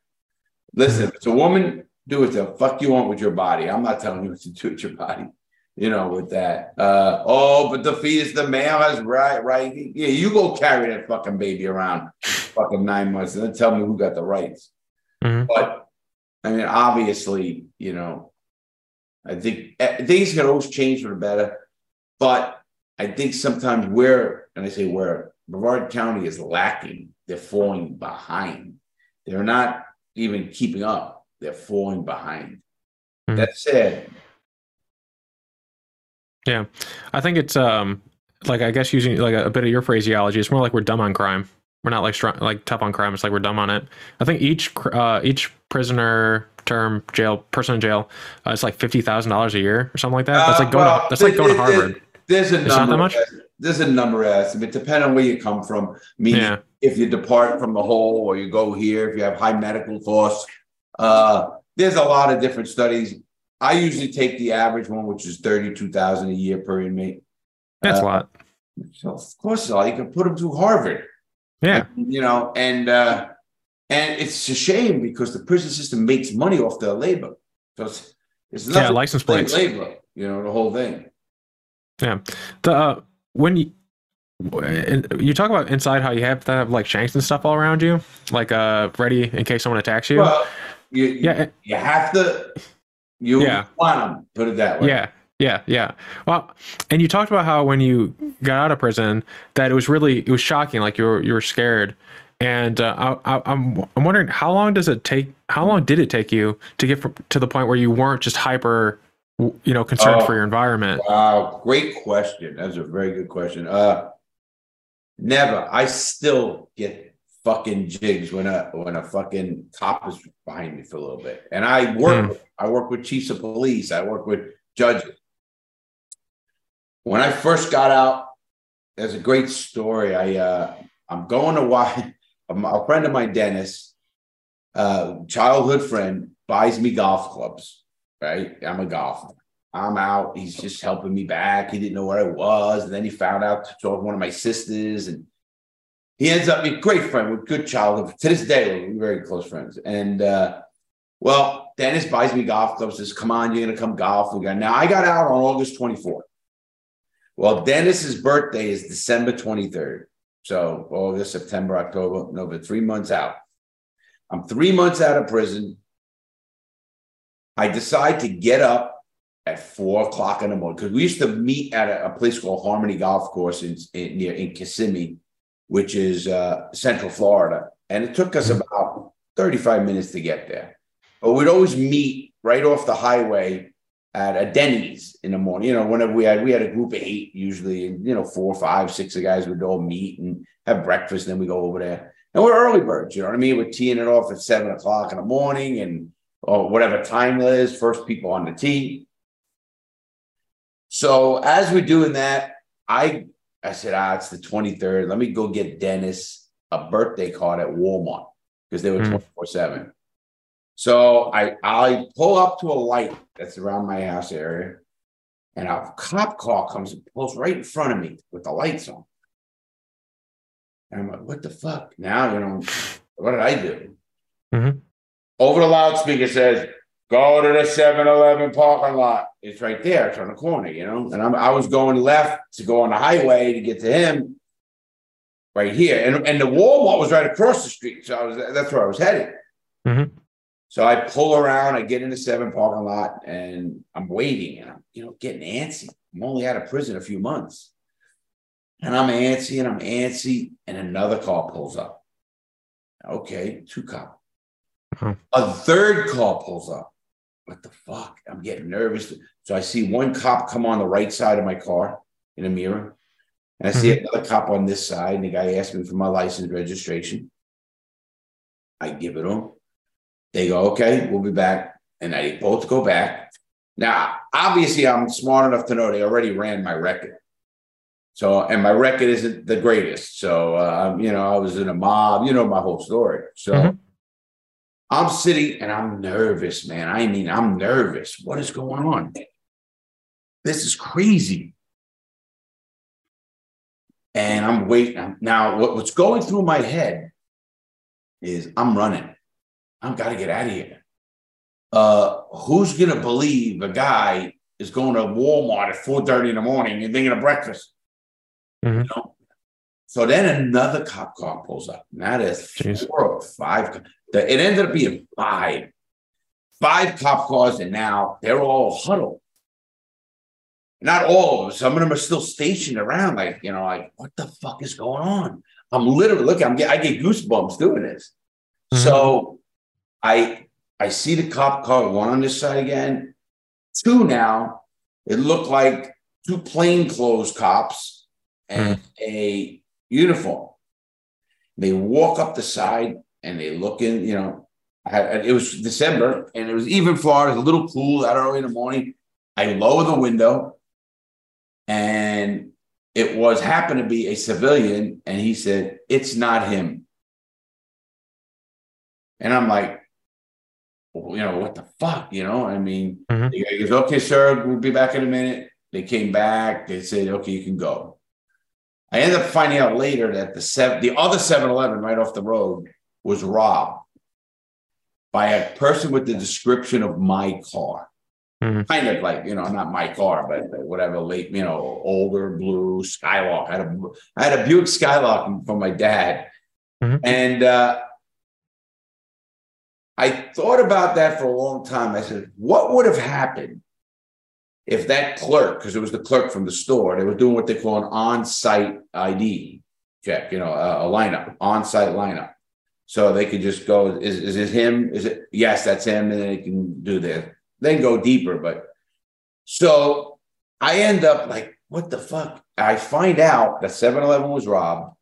Listen, if it's a woman, do what the fuck you want with your body. I'm not telling you what to do with your body. You know, with that. Uh, oh, but the fetus, the male has right, right. Yeah, you go carry that fucking baby around fucking nine months and then tell me who got the rights. Mhm. But I mean, obviously, you know, I think eh, things can always change for the better, but I think sometimes we're, and I say we're, Brevard County is lacking. They're falling behind. They're not even keeping up. They're falling behind. Mhm. That's sad. Yeah, I think it's um like I guess using like a, a bit of your phraseology, it's more like we're dumb on crime. We're not like strong, like tough on crime. It's like we're dumb on it. I think each uh, each prisoner term jail person in jail, uh, it's like fifty thousand dollars a year or something like that. That's Uh, like going. well, to, that's like going to Harvard. There's a It's not number. that much? There's a number estimate, depending on where you come from. Meaning, Yeah. if you depart from the whole or you go here, if you have high medical costs, uh, there's a lot of different studies. I usually take the average one, which is thirty-two thousand a year per inmate. That's Uh, a lot. So of course, all you can put them through Harvard. Yeah. you know, and uh, and it's a shame because the prison system makes money off their labor. So it's, it's Yeah. License plates. labor, you know, the whole thing. Yeah. The uh, when you and you talk about inside how you have to have like shanks and stuff all around you, like uh ready in case someone attacks you. Well, you, yeah. you, you have to, you Yeah. want them, put it that way. Yeah, yeah, yeah. Well, and you talked about how when you got out of prison, that it was really it was shocking. Like you were you were scared, and uh, I, I, I'm I'm wondering how long does it take? How long did it take you to get from, to the point where you weren't just hyper, you know, concerned Oh. for your environment? Wow, great question. That's a very good question. Uh, never. I still get fucking jigs when a when a fucking cop is behind me for a little bit, and I work. Hmm. I work with chiefs of police. I work with judges. When I first got out, there's a great story. I uh, I'm going to watch. A friend of mine, Dennis, uh, childhood friend, buys me golf clubs. Right, I'm a golfer. I'm out. He's just helping me back. He didn't know where I was. And then he found out to one of my sisters. And he ends up being a great friend with good childhood. To this day, we're very close friends. And uh, well, Dennis buys me golf clubs, says, Come on, you're gonna come golf. We got now I got out on August 24th. Well, Dennis's birthday is December 23rd. So August, September, October, November, three months out. I'm three months out of prison. I decide to get up at four o'clock in the morning because we used to meet at a, a place called Harmony Golf Course in, in near in Kissimmee, which is uh, Central Florida, and it took us about thirty-five minutes to get there. But we'd always meet right off the highway at a Denny's in the morning. You know, whenever we had we had a group of eight usually, and you know, four, five, six of guys would all meet and have breakfast, and then we go over there. And we're early birds, you know what I mean? We're teeing it off at seven o'clock in the morning, and or whatever time it is, first people on the tee. So as we're doing that, I I said, ah, it's the 23rd. Let me go get Dennis a birthday card at Walmart because they were Hmm. 24-7. So I I pull up to a light that's around my house area, and a cop car comes and pulls right in front of me with the lights on. And I'm like, what the fuck? Now, you know, what did I do? Mhm. Over the loudspeaker says, go to the 7-Eleven parking lot. It's right there. It's on the corner, you know. And I'm, I was going left to go on the highway to get to him right here. And, and the Walmart was right across the street. So I was that's where I was headed. Mhm. So I pull around, I get into seven parking lot, and I'm waiting and I'm, you know, getting antsy. I'm only out of prison a few months. And I'm antsy and I'm antsy, and another car pulls up. Okay, two cop. Oh. A third car pulls up. What the fuck? I'm getting nervous. So I see one cop come on the right side of my car in a mirror. And I see mm-hmm. another cop on this side, and the guy asked me for my license registration. I give it to him. They go, okay, we'll be back. And they both go back. Now, obviously, I'm smart enough to know they already ran my record. So, and my record isn't the greatest. So, uh, you know, I was in a mob, you know, my whole story. So Mhm. I'm sitting and I'm nervous, man. I mean, I'm nervous. What is going on? This is crazy. And I'm waiting. Now, what, what's going through my head is I'm running. I've got to get out of here. Uh, who's gonna believe a guy is going to Walmart at 4:30 in the morning and thinking of breakfast? Mhm. You know? So then another cop car pulls up. And that is Jeez. four or five. It ended up being five. five cop cars, and now they're all huddled. Not all of them. Some of them are still stationed around, like you know, like what the fuck is going on? I'm literally look. I'm I get goosebumps doing this. Mhm. So I I see the cop car one on this side again, two now. It looked like two plainclothes cops and hmm. a uniform. They walk up the side and they look in. You know, I, it was December and it was even Florida, was a little cool that early in the morning. I lower the window, and it was happened to be a civilian, and he said, "It's not him." And I'm like, you know, what the fuck, you know? I mean, Mhm. he goes, "Okay, sir, we'll be back in a minute." They came back. They said, "Okay, you can go." I ended up finding out later that the seven, the other 7-Eleven right off the road was robbed by a person with the description of my car Mhm. kind of like you know not my car but whatever late you know older blue skylark i had a i had a buick skylark from my dad Mhm. and uh i thought about that for a long time i said what would have happened if that clerk because it was the clerk from the store they were doing what they call an on-site id check you know a, a lineup on-site lineup so they could just go is, is it him is it yes that's him and then they can do this then go deeper. But so I end up like, what the fuck? I find out that 7 Eleven was robbed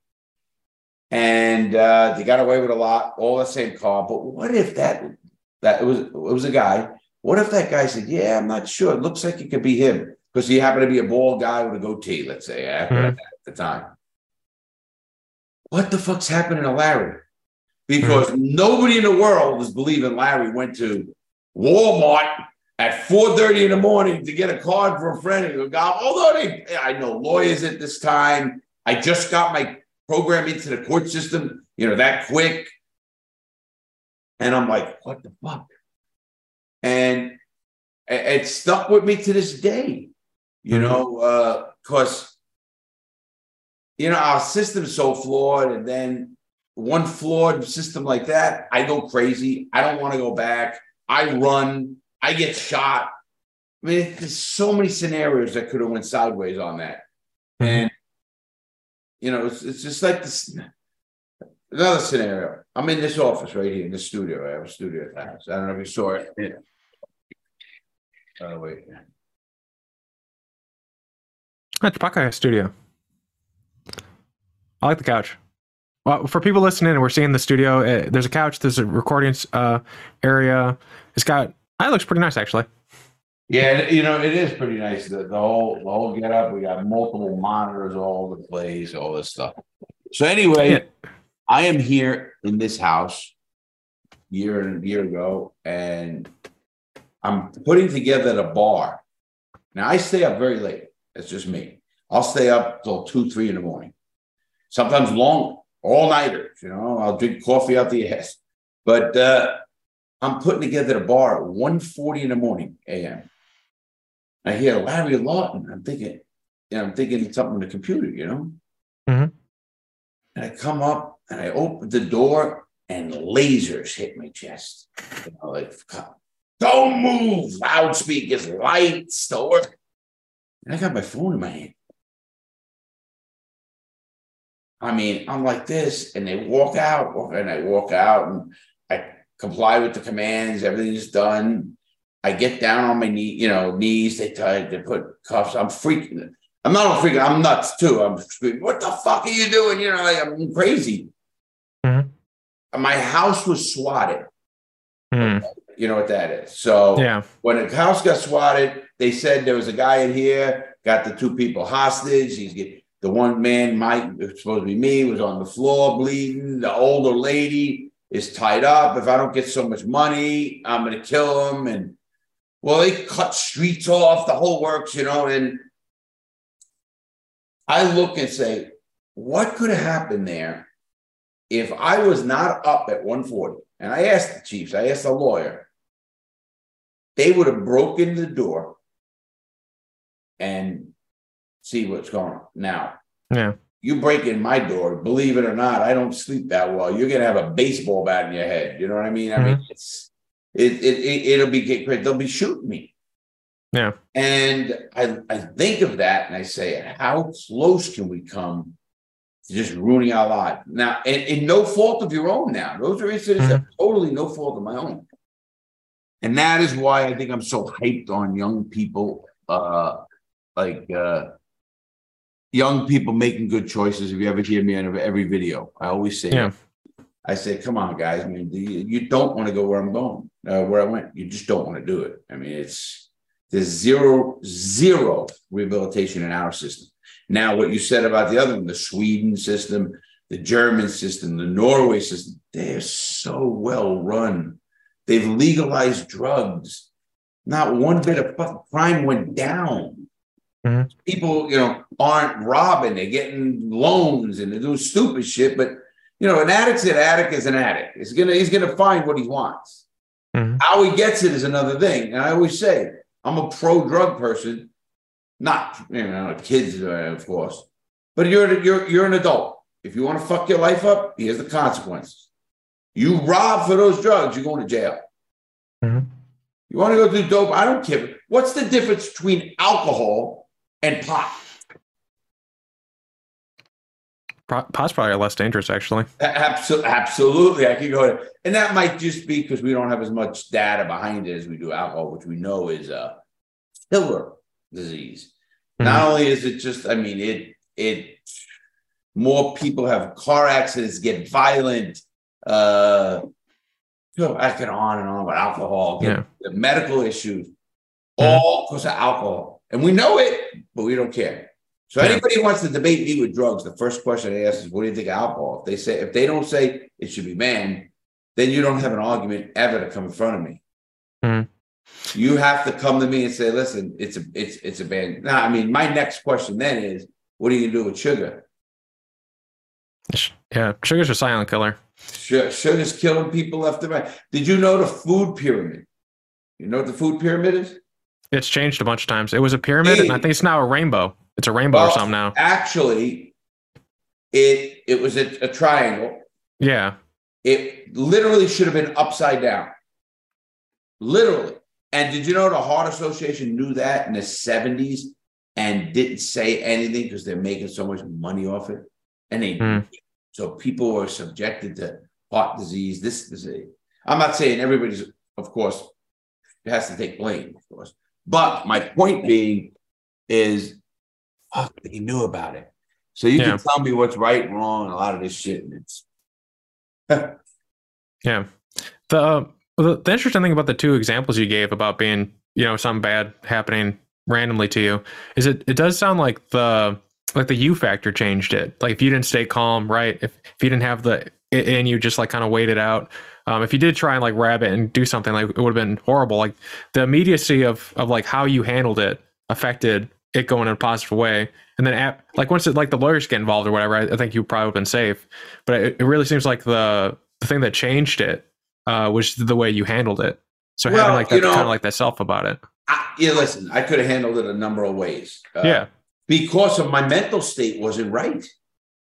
and uh, they got away with a lot, all the same car. But what if that, that it was, it was a guy. What if that guy said, yeah, I'm not sure. It looks like it could be him because he happened to be a bald guy with a goatee, let's say, at, Mhm. at the time. What the fuck's happening to Larry? Because nobody in the world is believing Larry went to Walmart at 4:30 in the morning to get a card for a friend and go, although they I know lawyers at this time. I just got my program into the court system, you know, that quick. And I'm like, what the fuck? And it, stuck with me to this day, you Mhm. know, uh, because you know, our system's so flawed, and then one flawed system like that, I go crazy. I don't want to go back. I run, I get shot. I mean, there's so many scenarios that could have went sideways on that. Mhm. And you know, it's, it's just like this another scenario. I'm in this office right here in the studio. I have a studio at the house. I don't know if you saw it. Yeah. Oh wait. That's Buckeye Studio. I like the couch. Well, for people listening, we're seeing the studio. Uh, there's a couch. There's a recording uh, area. It's got. It looks pretty nice, actually. Yeah, you know, it is pretty nice. The, the whole the whole get up. We got multiple monitors all over the place, all this stuff. So anyway, Yeah. I am here in this house year and year ago, and I'm putting together the bar. Now I stay up very late. It's just me. I'll stay up till two, three in the morning. Sometimes long, all nighters. You know, I'll drink coffee out the ass. But uh, I'm putting together the bar at 1.40 in the morning a.m. I hear Larry Lawton. I'm thinking, you know, I'm thinking it's something on the computer, you know. Mhm. And I come up and I open the door, and lasers hit my chest. You know, like, don't move, loudspeakers, lights, door. And I got my phone in my hand. I mean, I'm like this, and they walk out, and I walk out, and I comply with the commands. Everything's done. I get down on my knee, you know, knees. They tie, they put cuffs. I'm freaking. I'm not freaking. I'm nuts too. I'm screaming. What the fuck are you doing? You know, like, I'm crazy. Mhm. My house was swatted. Hmm. You know what that is. So Yeah. when the house got swatted, they said there was a guy in here, got the two people hostage. He's get the one man, Mike, supposed to be me, was on the floor bleeding. The older lady is tied up. If I don't get so much money, I'm gonna kill him. And well, they cut streets off, the whole works, you know. And I look and say, what could have happened there if I was not up at 140? And I asked the chiefs, I asked the lawyer, they would have broken the door and see what's going on. Now, Yeah. you break in my door, believe it or not, I don't sleep that well. You're gonna have a baseball bat in your head. You know what I mean? I mean, mm-hmm. it's It, it, it it'll be get great. They'll be shooting me. Yeah. And I I think of that and I say, how close can we come to just ruining our life now? And, and no fault of your own. Now those are incidents that are totally no fault of my own. And that is why I think I'm so hyped on young people, uh, like uh, young people making good choices. If you ever hear me on every video, I always say, Yeah. I say, come on, guys. I mean, you don't want to go where I'm going, uh, where I went. You just don't want to do it. I mean, it's there's zero, zero rehabilitation in our system. Now, what you said about the other one, the Sweden system, the German system, the Norway system, they're so well run. They've legalized drugs. Not one bit of crime went down. Mhm. People, you know, aren't robbing, they're getting loans and they're doing stupid shit. But you know, an addict's an addict is an addict. He's gonna he's gonna find what he wants. Mhm. How he gets it is another thing. And I always say, I'm a pro drug person, not you know, kids, uh, of course. But you're you're you're an adult. If you want to fuck your life up, here's the consequences. You rob for those drugs, you're going to jail. Mhm. You want to go do dope? I don't care. What's the difference between alcohol and pot? Pot's probably are less dangerous, actually. Absolutely, absolutely. I could go there. And that might just be because we don't have as much data behind it as we do alcohol, which we know is a killer disease. Not only is it just, I mean, it it more people have car accidents, get violent, uh you know, I can on and on about alcohol, get Yeah. the medical issues, Mhm. all because of alcohol. And we know it, but we don't care. So Yeah. anybody who wants to debate me with drugs, the first question I ask is, what do you think of alcohol? If they say if they don't say it should be banned, then you don't have an argument ever to come in front of me. Mhm. You have to come to me and say, listen, it's a it's it's a ban. Now, I mean, my next question then is, what are you gonna do with sugar? Yeah, sugar's a silent killer. Su- Sugar's killing people left and right. Did you know the food pyramid? You know what the food pyramid is? It's changed a bunch of times. It was a pyramid, and I think it's now a rainbow. It's a rainbow or something now. Actually, it it was a, a triangle. Yeah, It literally should have been upside down. Literally. And did you know the Heart Association knew that in the 70s and didn't say anything because they're making so much money off it? And they Hmm. so people were subjected to heart disease, this disease. I'm not saying everybody's, of course, has to take blame, of course. But my point being is fuck, knew about it. So you Yeah. can tell me what's right and wrong, and a lot of this shit, and it's yeah. The, the the interesting thing about the two examples you gave about being, you know, something bad happening randomly to you is it it does sound like the like the U factor changed it. Like if you didn't stay calm, right? If if you didn't have the and you just like kind of waited out. Um, if you did try and like grab it and do something, like it would have been horrible. Like the immediacy of of like how you handled it affected it going in a positive way. And then at, like once it like the lawyers get involved or whatever, I, I think you probably been safe. But it, it really seems like the the thing that changed it uh, was the way you handled it. So Well, having like that you know- kind of like that self about it. I, yeah. Listen, I could have handled it a number of ways. Uh, yeah, because of my mental state wasn't right.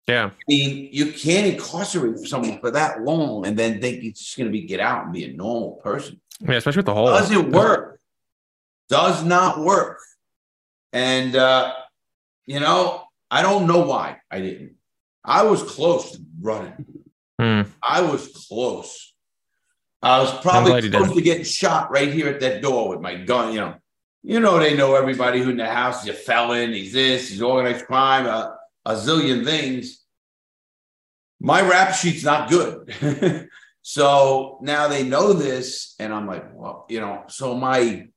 yeah, I mean, you can't incarcerate someone for that long and then think it's just going to be get out and be a normal person. yeah. Especially with the whole. Doesn't work. Does not work. And uh, you know, I don't know why I didn't. I was close to running. Hmm. I was close. I was probably close to getting shot right here at that door with my gun. You know, you know they know everybody who in the house. He's a felon. He's this. He's organized crime. A, a zillion things. My rap sheet's not good. so now they know this, and I'm like, well, you know. So my,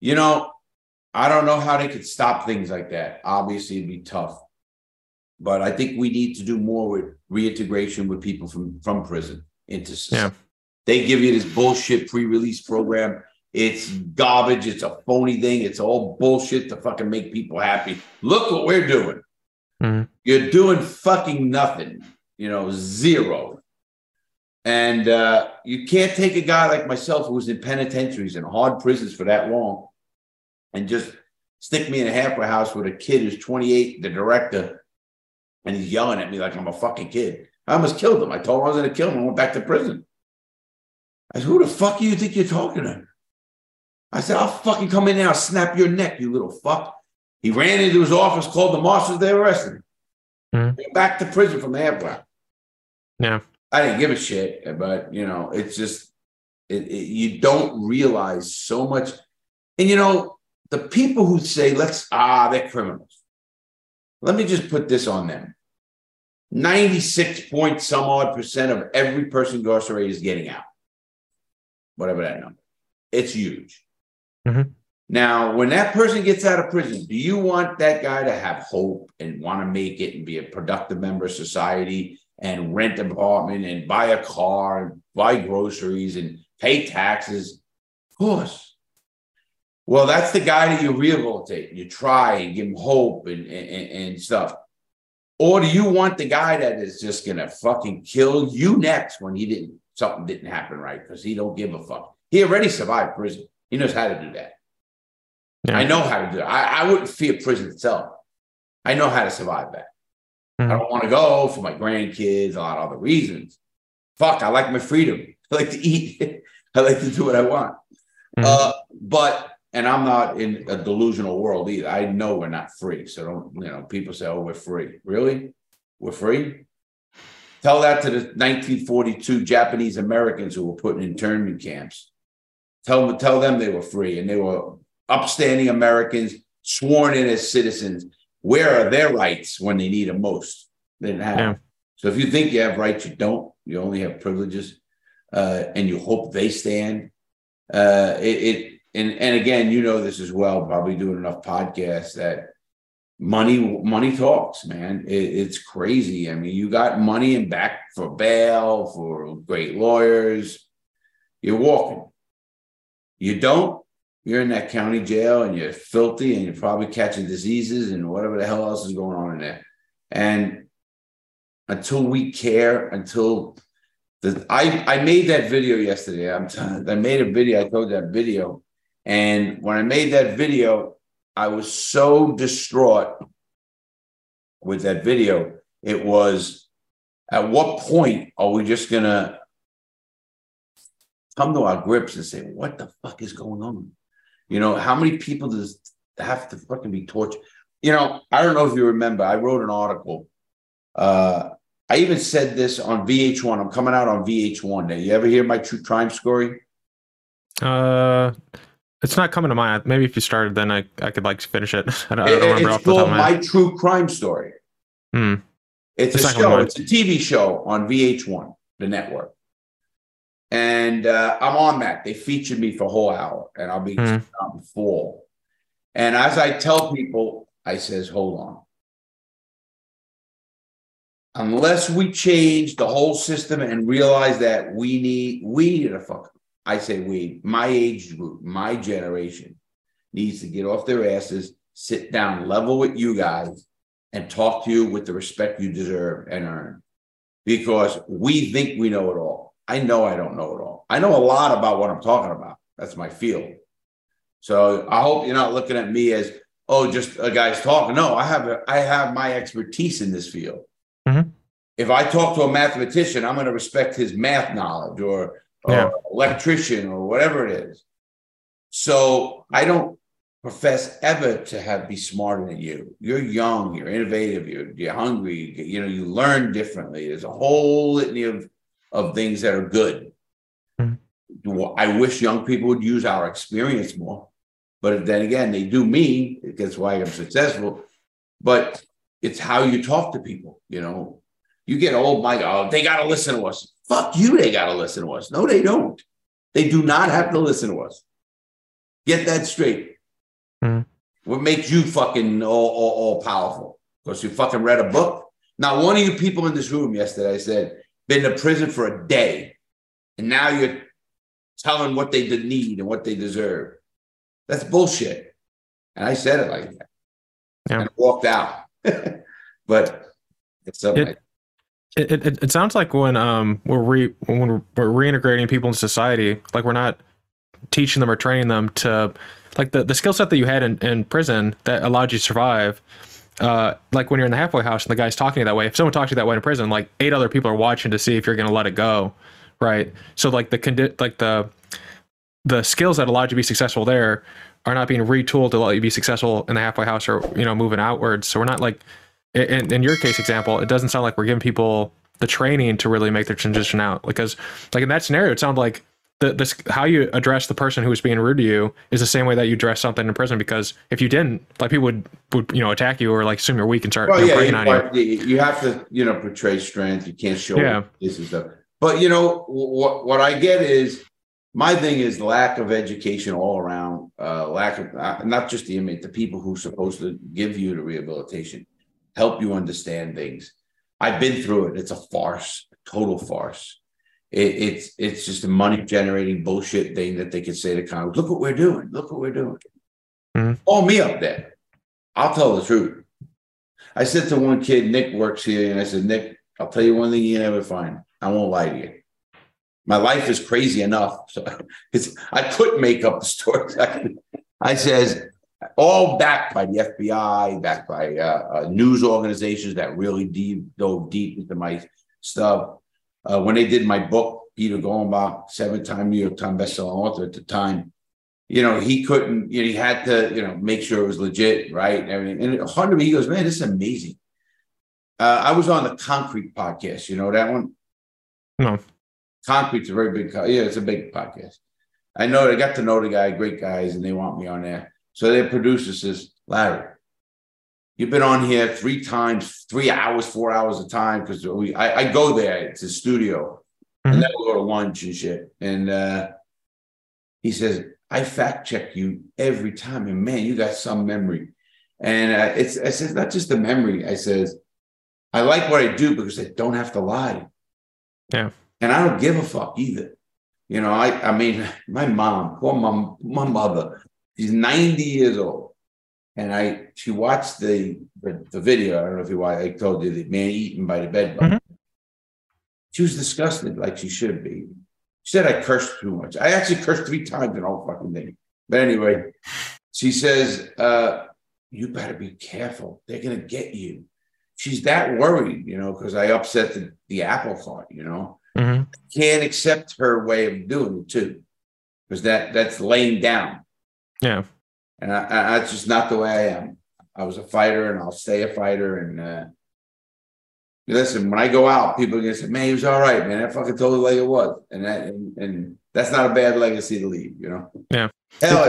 you know, I don't know how they could stop things like that. Obviously, it'd be tough but I think we need to do more with reintegration with people from from prison into society. Yeah. They give you this bullshit pre-release program. It's garbage. It's a phony thing. It's all bullshit to fucking make people happy. Look what we're doing. Mhm. You're doing fucking nothing. You know, zero. And uh, you can't take a guy like myself who was in penitentiaries and hard prisons for that long and just stick me in a halfway house with a kid who's 28, the director, and he's yelling at me like I'm a fucking kid. I almost killed him. I told him I was going to kill him. I went back to prison. I said, who the fuck do you think you're talking to? I said, I'll fucking come in there, I'll snap your neck, you little fuck. He ran into his office, called the marshals, they arrested him. Mhm. Back to prison from the airport. Yeah. I didn't give a shit, but you know, it's just it, it, you don't realize so much. And you know, the people who say, let's ah, they're criminals. Let me just put this on them. 96 point some odd percent of every person incarcerated is getting out. Whatever that number. It's huge. Mhm. Now, when that person gets out of prison, do you want that guy to have hope and want to make it and be a productive member of society and rent an apartment and buy a car and buy groceries and pay taxes? Of course. Well, that's the guy that you rehabilitate. And you try and give him hope and, and, and stuff. Or do you want the guy that is just gonna fucking kill you next when he didn't something didn't happen right because he don't give a fuck. He already survived prison. He knows how to do that. Yeah. I know how to do it. I, I wouldn't fear prison itself. I know how to survive that. I Mhm. don't want to go for my grandkids, a lot of other reasons. Fuck, I like my freedom. I like to eat. I like to do what I want. Mhm. Uh, but and I'm not in a delusional world either. I know we're not free. So don't, you know, people say, oh, we're free. Really? We're free? Tell that to the 1942 Japanese Americans who were put in internment camps. Tell them, tell them they were free and they were upstanding Americans sworn in as citizens. Where are their rights when they need them most? They didn't have. Yeah. So if you think you have rights, you don't. You only have privileges, uh, and you hope they stand. Uh, it, it and and again, you know this as well. Probably doing enough podcasts that money money talks, man. It, it's crazy. I mean, you got money and back for bail for great lawyers. You're walking. You don't. You're in that county jail and you're filthy and you're probably catching diseases and whatever the hell else is going on in there. And until we care, until the I I made that video yesterday. I'm t- I made a video. I told that video, and when I made that video, I was so distraught with that video. It was at what point are we just gonna come to our grips and say, what the fuck is going on? You know, how many people does have to fucking be tortured? You know, I don't know if you remember, I wrote an article. Uh, I even said this on VH1. I'm coming out on VH1. Now, you ever hear my true crime story? Uh, it's not coming to mind. Maybe if you started, then I, I could like finish it. I don't, I don't remember it's off the top called of my True Crime Story. Hmm. It's It's a not coming to show. It's a TV show on VH1, the network. And uh, I'm on that. They featured me for a whole hour, and I'll be out in. And as I tell people, I says, "Hold on. Unless we change the whole system and realize that we need we need a fuck. I say we, my age group, my generation needs to get off their asses, sit down level with you guys, and talk to you with the respect you deserve and earn. Because we think we know it all. I know I don't know it all. I know a lot about what I'm talking about. That's my field. So I hope you're not looking at me as, oh, just a guy's talking. No, I have a, I have my expertise in this field. Mhm. If I talk to a mathematician, I'm going to respect his math knowledge or, or Yeah. electrician or whatever it is. So I don't profess ever to have be smarter than you. You're young, you're innovative, you're you're hungry, you, you know, you learn differently. There's a whole litany of of things that are good. Mhm. I wish young people would use our experience more. But then again, they do me. That's why I'm successful. But it's how you talk to people, you know. You get old, Mike, oh, they gotta listen to us. Fuck you, they gotta listen to us. No, they don't. They do not have to listen to us. Get that straight. Mhm. What makes you fucking all, all, all powerful? Because you fucking read a book. Now, one of you people in this room yesterday said, been to prison for a day, and now you're telling what they need and what they deserve. That's bullshit. And I said it like that. Yeah. And I walked out. but it's something. It- It, it, it- it sounds like when um we're re, when we're, reintegrating people into society, like we're not teaching them or training them to like the, the skill set that you had in, in prison that allowed you to survive. Uh, like when you're in the halfway house and the guy's talking to you that way, if someone talks to you that way in prison, like eight other people are watching to see if you're going to let it go, right? So like the condi- like the the skills that allowed you to be successful there are not being retooled to let you be successful in the halfway house or you know moving outwards. So we're not like in, in your case example, it doesn't sound like we're giving people the training to really make their transition out because like in that scenario, it sounds like the this how you address the person who is being rude to you is the same way that you address something in prison because if you didn't like people would would you know attack you or like assume you're weak and start Well, yeah, bringing you, on you. you, you have to, you know, portray strength. You can't show Yeah. this and stuff. But you know what? What I get is my thing is lack of education all around. Uh, lack of uh, not just the inmate, the people who are supposed to give you the rehabilitation, help you understand things. I've been through it. It's a farce, total farce. It, it's it's just a money generating bullshit thing that they can say to Congress. Look what we're doing. Look what we're doing. Mhm. Call me up there. I'll tell the truth. I said to one kid, Nick works here, and I said, Nick, I'll tell you one thing you never find. I won't lie to you. My life is crazy enough. So it's I couldn't make up the stories. I, I says all backed by the FBI, backed by uh, uh, news organizations that really deep dove deep into my stuff. Uh, when they did my book, Peter Golenbock, seven-time New York Times bestselling author at the time, you know, he couldn't, you know, he had to, you know, make sure it was legit, right? And everything. And it hard to me, he goes, man, this is amazing. Uh, I was on the Concrete podcast. You know that one? No. Concrete's a very big, yeah, it's a big podcast. I know they got to know the guy, great guys, and they want me on there. So their producer says, Larry, you've been on here three times, three hours, four hours a time, because we I, I go there, it's a studio, Mhm. and then we go to lunch and shit. And uh he says, I fact check you every time, and man, you got some memory. And uh, it's I said, not just the memory. I says, I like what I do because I don't have to lie. Yeah. And I don't give a fuck either. You know, I I mean, my mom, poor mom, my mother, she's 90 years old. And I she watched the the, the video. I don't know if you watched, I told you the man eaten by the bed bug. Mhm. She was disgusted like she should be. She said I cursed too much. I actually cursed three times in all fucking thing. But anyway, she says, uh, you better be careful. They're gonna get you. She's that worried, you know, because I upset the, the apple cart, you know. hmm Can't accept her way of doing it too. Because that that's laying down. Yeah. And I, I, that's just not the way I am. I was a fighter and I'll stay a fighter. And uh, listen, when I go out, people are gonna say, "Man, he was all right, man. I fucking told it like it was," and that and, and that's not a bad legacy to leave, you know. Yeah. Hell,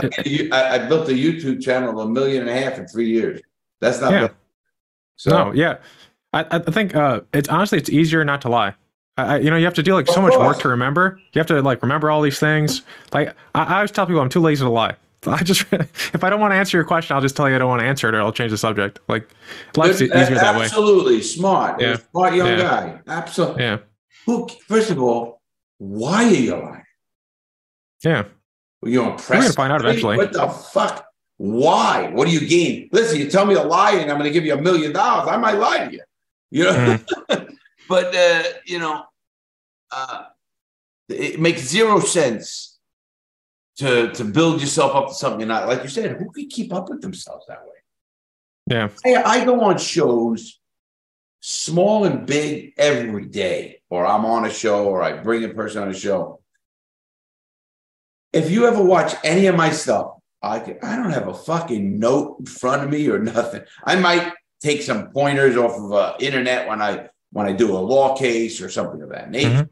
I, I, built a YouTube channel of a million and a half in three years. That's not. Yeah. bad. So no, yeah. I, I think uh, it's honestly it's easier not to lie. I, you know, you have to do like so much work to remember. You have to like remember all these things. Like I, I always tell people, I'm too lazy to lie. I just if I don't want to answer your question, I'll just tell you I don't want to answer it, or I'll change the subject. Like life's easier uh, that way. Absolutely smart. Yeah. Smart young Yeah. guy. Absolutely. Yeah, Who? First of all, why are you lying? yeah. Were you We're gonna find out eventually. What the fuck? Why? What do you gain? Listen, you tell me a lie and I'm going to give you a million dollars. I might lie to you. You know, Mm. but uh, you know, uh, it makes zero sense to to build yourself up to something you're not. Like you said, who can keep up with themselves that way? Yeah. I, I go on shows, small and big, every day, or I'm on a show, or I bring a person on a show. If you ever watch any of my stuff, I can, I don't have a fucking note in front of me or nothing. I might take some pointers off of uh, internet when I when I do a law case or something of that nature. Mhm.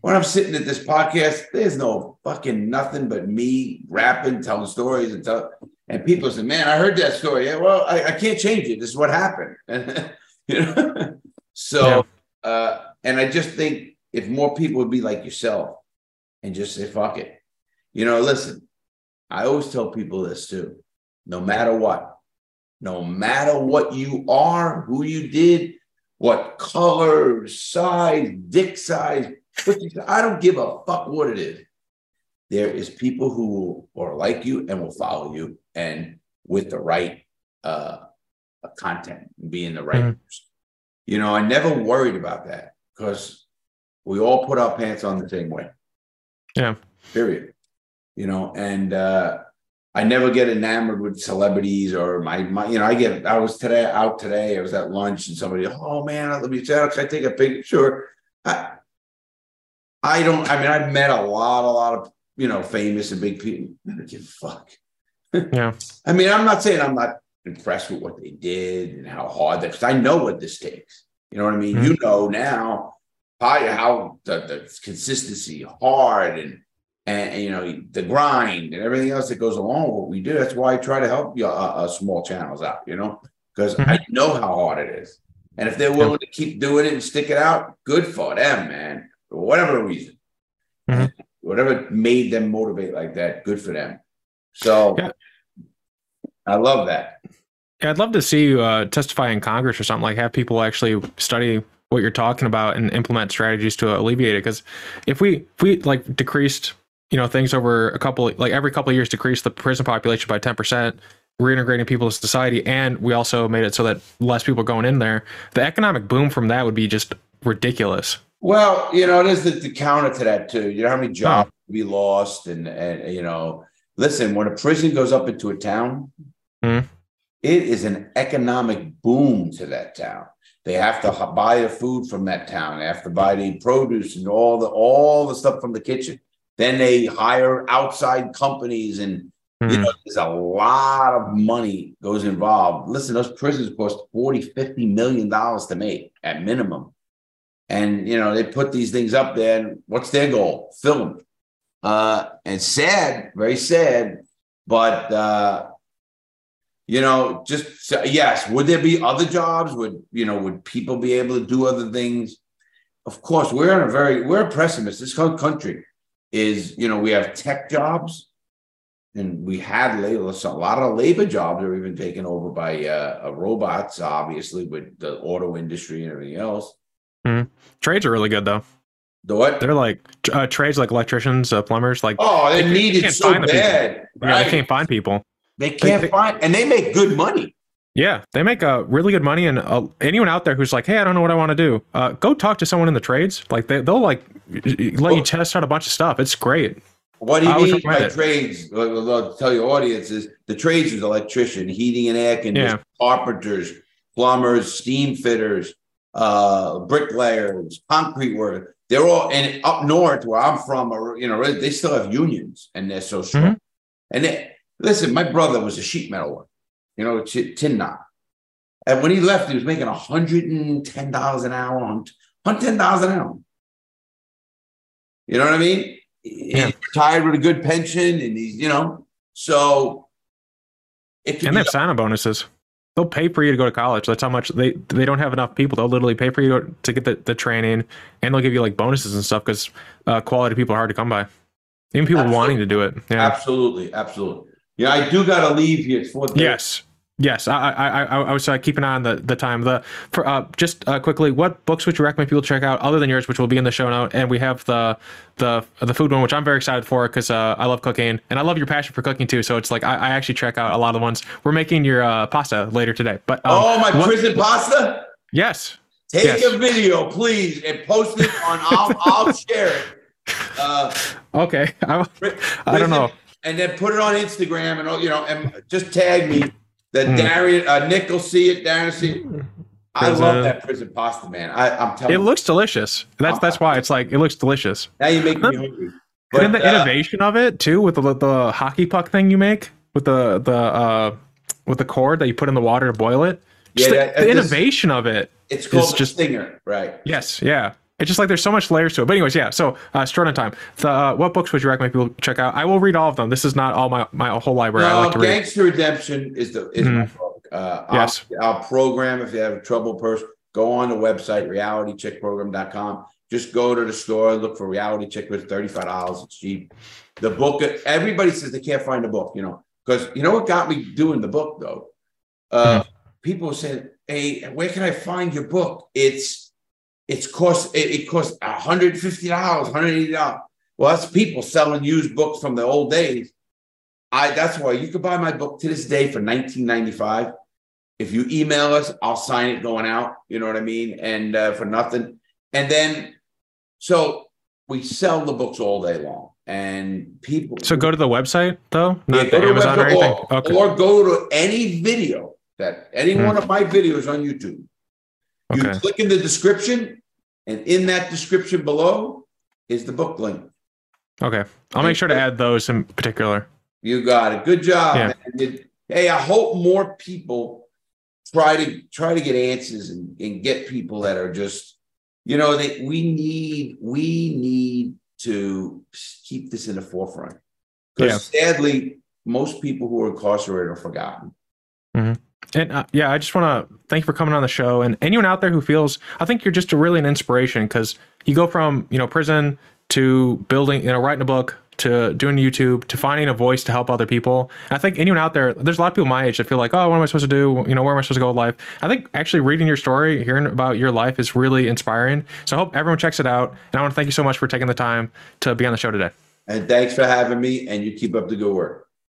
When I'm sitting at this podcast, there's no fucking nothing but me rapping, telling stories, and tell, and people say, "Man, I heard that story." Yeah, well, I, I can't change it. This is what happened. you know. So, uh, and I just think if more people would be like yourself and just say, "Fuck it," you know. Listen, I always tell people this too. No matter what, no matter what you are, who you did, what color, size, dick size, what you- I don't give a fuck what it is. There is people who are like you and will follow you, and with the right uh, content, being the right. Mhm. person. You know, I never worried about that because we all put our pants on the same way. Yeah. Period. You know, and uh, I never get enamored with celebrities or my, my, you know, I get, I was today out today, I was at lunch and somebody, oh man, let me, can I take a picture? I, don't. I mean, I've met a lot, a lot of you know famous and big people. I don't give a fuck. Yeah. I mean, I'm not saying I'm not impressed with what they did and how hard that because I know what this takes. You know what I mean? Mhm. You know now how how the, the consistency hard and, and and, you know the grind and everything else that goes along with what we do. That's why I try to help you uh, uh, small channels out. You know, because I know how hard it is. And if they're willing to keep doing it and stick it out, good for them, man. For whatever reason, Mhm. whatever made them motivate like that, good for them. So Yeah. I love that. Yeah, I'd love to see you uh, testify in Congress or something like have people actually study what you're talking about and implement strategies to alleviate it. Because if we if we like decreased, you know, things over a couple like every couple of years decrease the prison population by ten percent, reintegrating people to society, and we also made it so that less people are going in there, the economic boom from that would be just ridiculous. Well, you know, there's the, the counter to that too. You know how many jobs would be lost, and and you know, listen, when a prison goes up into a town, Mhm. it is an economic boom to that town. They have to buy the food from that town. They have to buy the produce and all the all the stuff from the kitchen. Then they hire outside companies, and you Mhm. know, there's a lot of money goes involved. Listen, those prisons cost 40, 50 million dollars to make at minimum. And you know, they put these things up there, and what's their goal? Fill them. Uh, and sad, very sad, but uh, you know, just yes, would there be other jobs? Would you know, would people be able to do other things? Of course, we're in a very we're a pessimist. This whole country is, you know, we have tech jobs, and we had. A lot of labor jobs are even taken over by uh, robots, obviously, with the auto industry and everything else. Trades are really good though. The what? They're like uh, trades like electricians, uh, plumbers, like Oh, they They need it so find the bad. yeah, they can't find people. They can't they- find, and they make good money. Yeah, they make uh, really good money, and uh, anyone out there who's like, "Hey, I don't know what I want to do," uh, go talk to someone in the trades. Like they, they'll like let you test out a bunch of stuff. It's great. What do you would mean by it. trades? Well, I'll tell your audience is the trades is electrician, heating and air conditioning, carpenters, plumbers, steam fitters, uh, bricklayers, concrete work. They're all and up north where I'm from, or you know, they still have unions and they're so strong. And they, listen, my brother was a sheet metal worker, you know, tin knot. And when he left, he was making hundred and ten dollars an hour on on ten dollars an hour. You know what I mean? Yeah. He's retired with a good pension, and he's you know so. It And they have sign-on bonuses. They'll pay for you to go to college. That's how much they they don't have enough people. They'll literally pay for you to, get the, the training, and they'll give you like bonuses and stuff because uh, quality people are hard to come by. Even people Absolutely. wanting to do it. Yeah. absolutely, absolutely. Yeah, I do got to leave here. It's four. Yes. Yes, I I I, I was uh, keeping on the the time. The for uh, just uh, quickly, what books would you recommend people check out other than yours, which will be in the show note? And we have the the the food one, which I'm very excited for because uh, I love cooking and I love your passion for cooking too. So it's like I, I actually check out a lot of the ones. We're making your uh, pasta later today, but um, oh, my what- prison pasta. yes, Take Yes. a video, please, and post it on. I'll, I'll share it. Uh, okay, I, I don't know. And then put it on Instagram and all, you know, and just tag me. That Mm. Darian, uh, Nick will see it. Darren see it. I Prison. love that prison pasta, man. I, I'm telling It you. looks delicious. That's that's why it's like it looks delicious. Now you make me hungry. and then the uh, innovation of it too, with the the hockey puck thing you make with the the uh with the cord that you put in the water to boil it. Just Yeah, the, that- the that- innovation of it. it's called just- stinger, right? Yes, yeah. It's just like there's so much layers to it. But anyways, yeah. So uh, straight on time. The uh, what books would you recommend people check out? I will read all of them. This is not all my my whole library. I No, like to read. Gangster Redemption is the is my book. Uh, Yes. I'll program if you have a trouble person. Go on the website realitycheckprogram.com. Just go to the store, look for Reality Check with thirty five dollars. It's cheap. The book. Everybody says they can't find the book. You know, because you know what got me doing the book though. Uh, People said, "Hey, where can I find your book?" It's it's cost it, it costs one hundred fifty dollars, one hundred eighty dollars. Well, that's people selling used books from the old days. I that's why you could buy my book to this day for 1995. If you email us, I'll sign it going out. You know what I mean? And uh, for nothing. And then so we sell the books all day long. And people So go to the website though, Yeah, not go to Amazon or website anything. or, Okay. or go to any video that any Hmm. one of my videos on YouTube. You Okay. click in the description, and in that description below, is the book link. Okay, I'll make sure to add those in particular. You got it. Good job. Yeah. Hey, I hope more people try to try to get answers and, and get people that are just, you know, that we need we need to keep this in the forefront. Because sadly, most people who are incarcerated are forgotten. Mm-hmm. And uh, yeah, I just want to thank you for coming on the show. And anyone out there who feels, I think you're just a really an inspiration because you go from you know prison to building, you know, writing a book to doing YouTube to finding a voice to help other people. And I think anyone out there, there's a lot of people my age that feel like, oh, what am I supposed to do? You know, where am I supposed to go with life? I think actually reading your story, hearing about your life is really inspiring. So I hope everyone checks it out. And I want to thank you so much for taking the time to be on the show today. And thanks for having me. And you keep up the good work.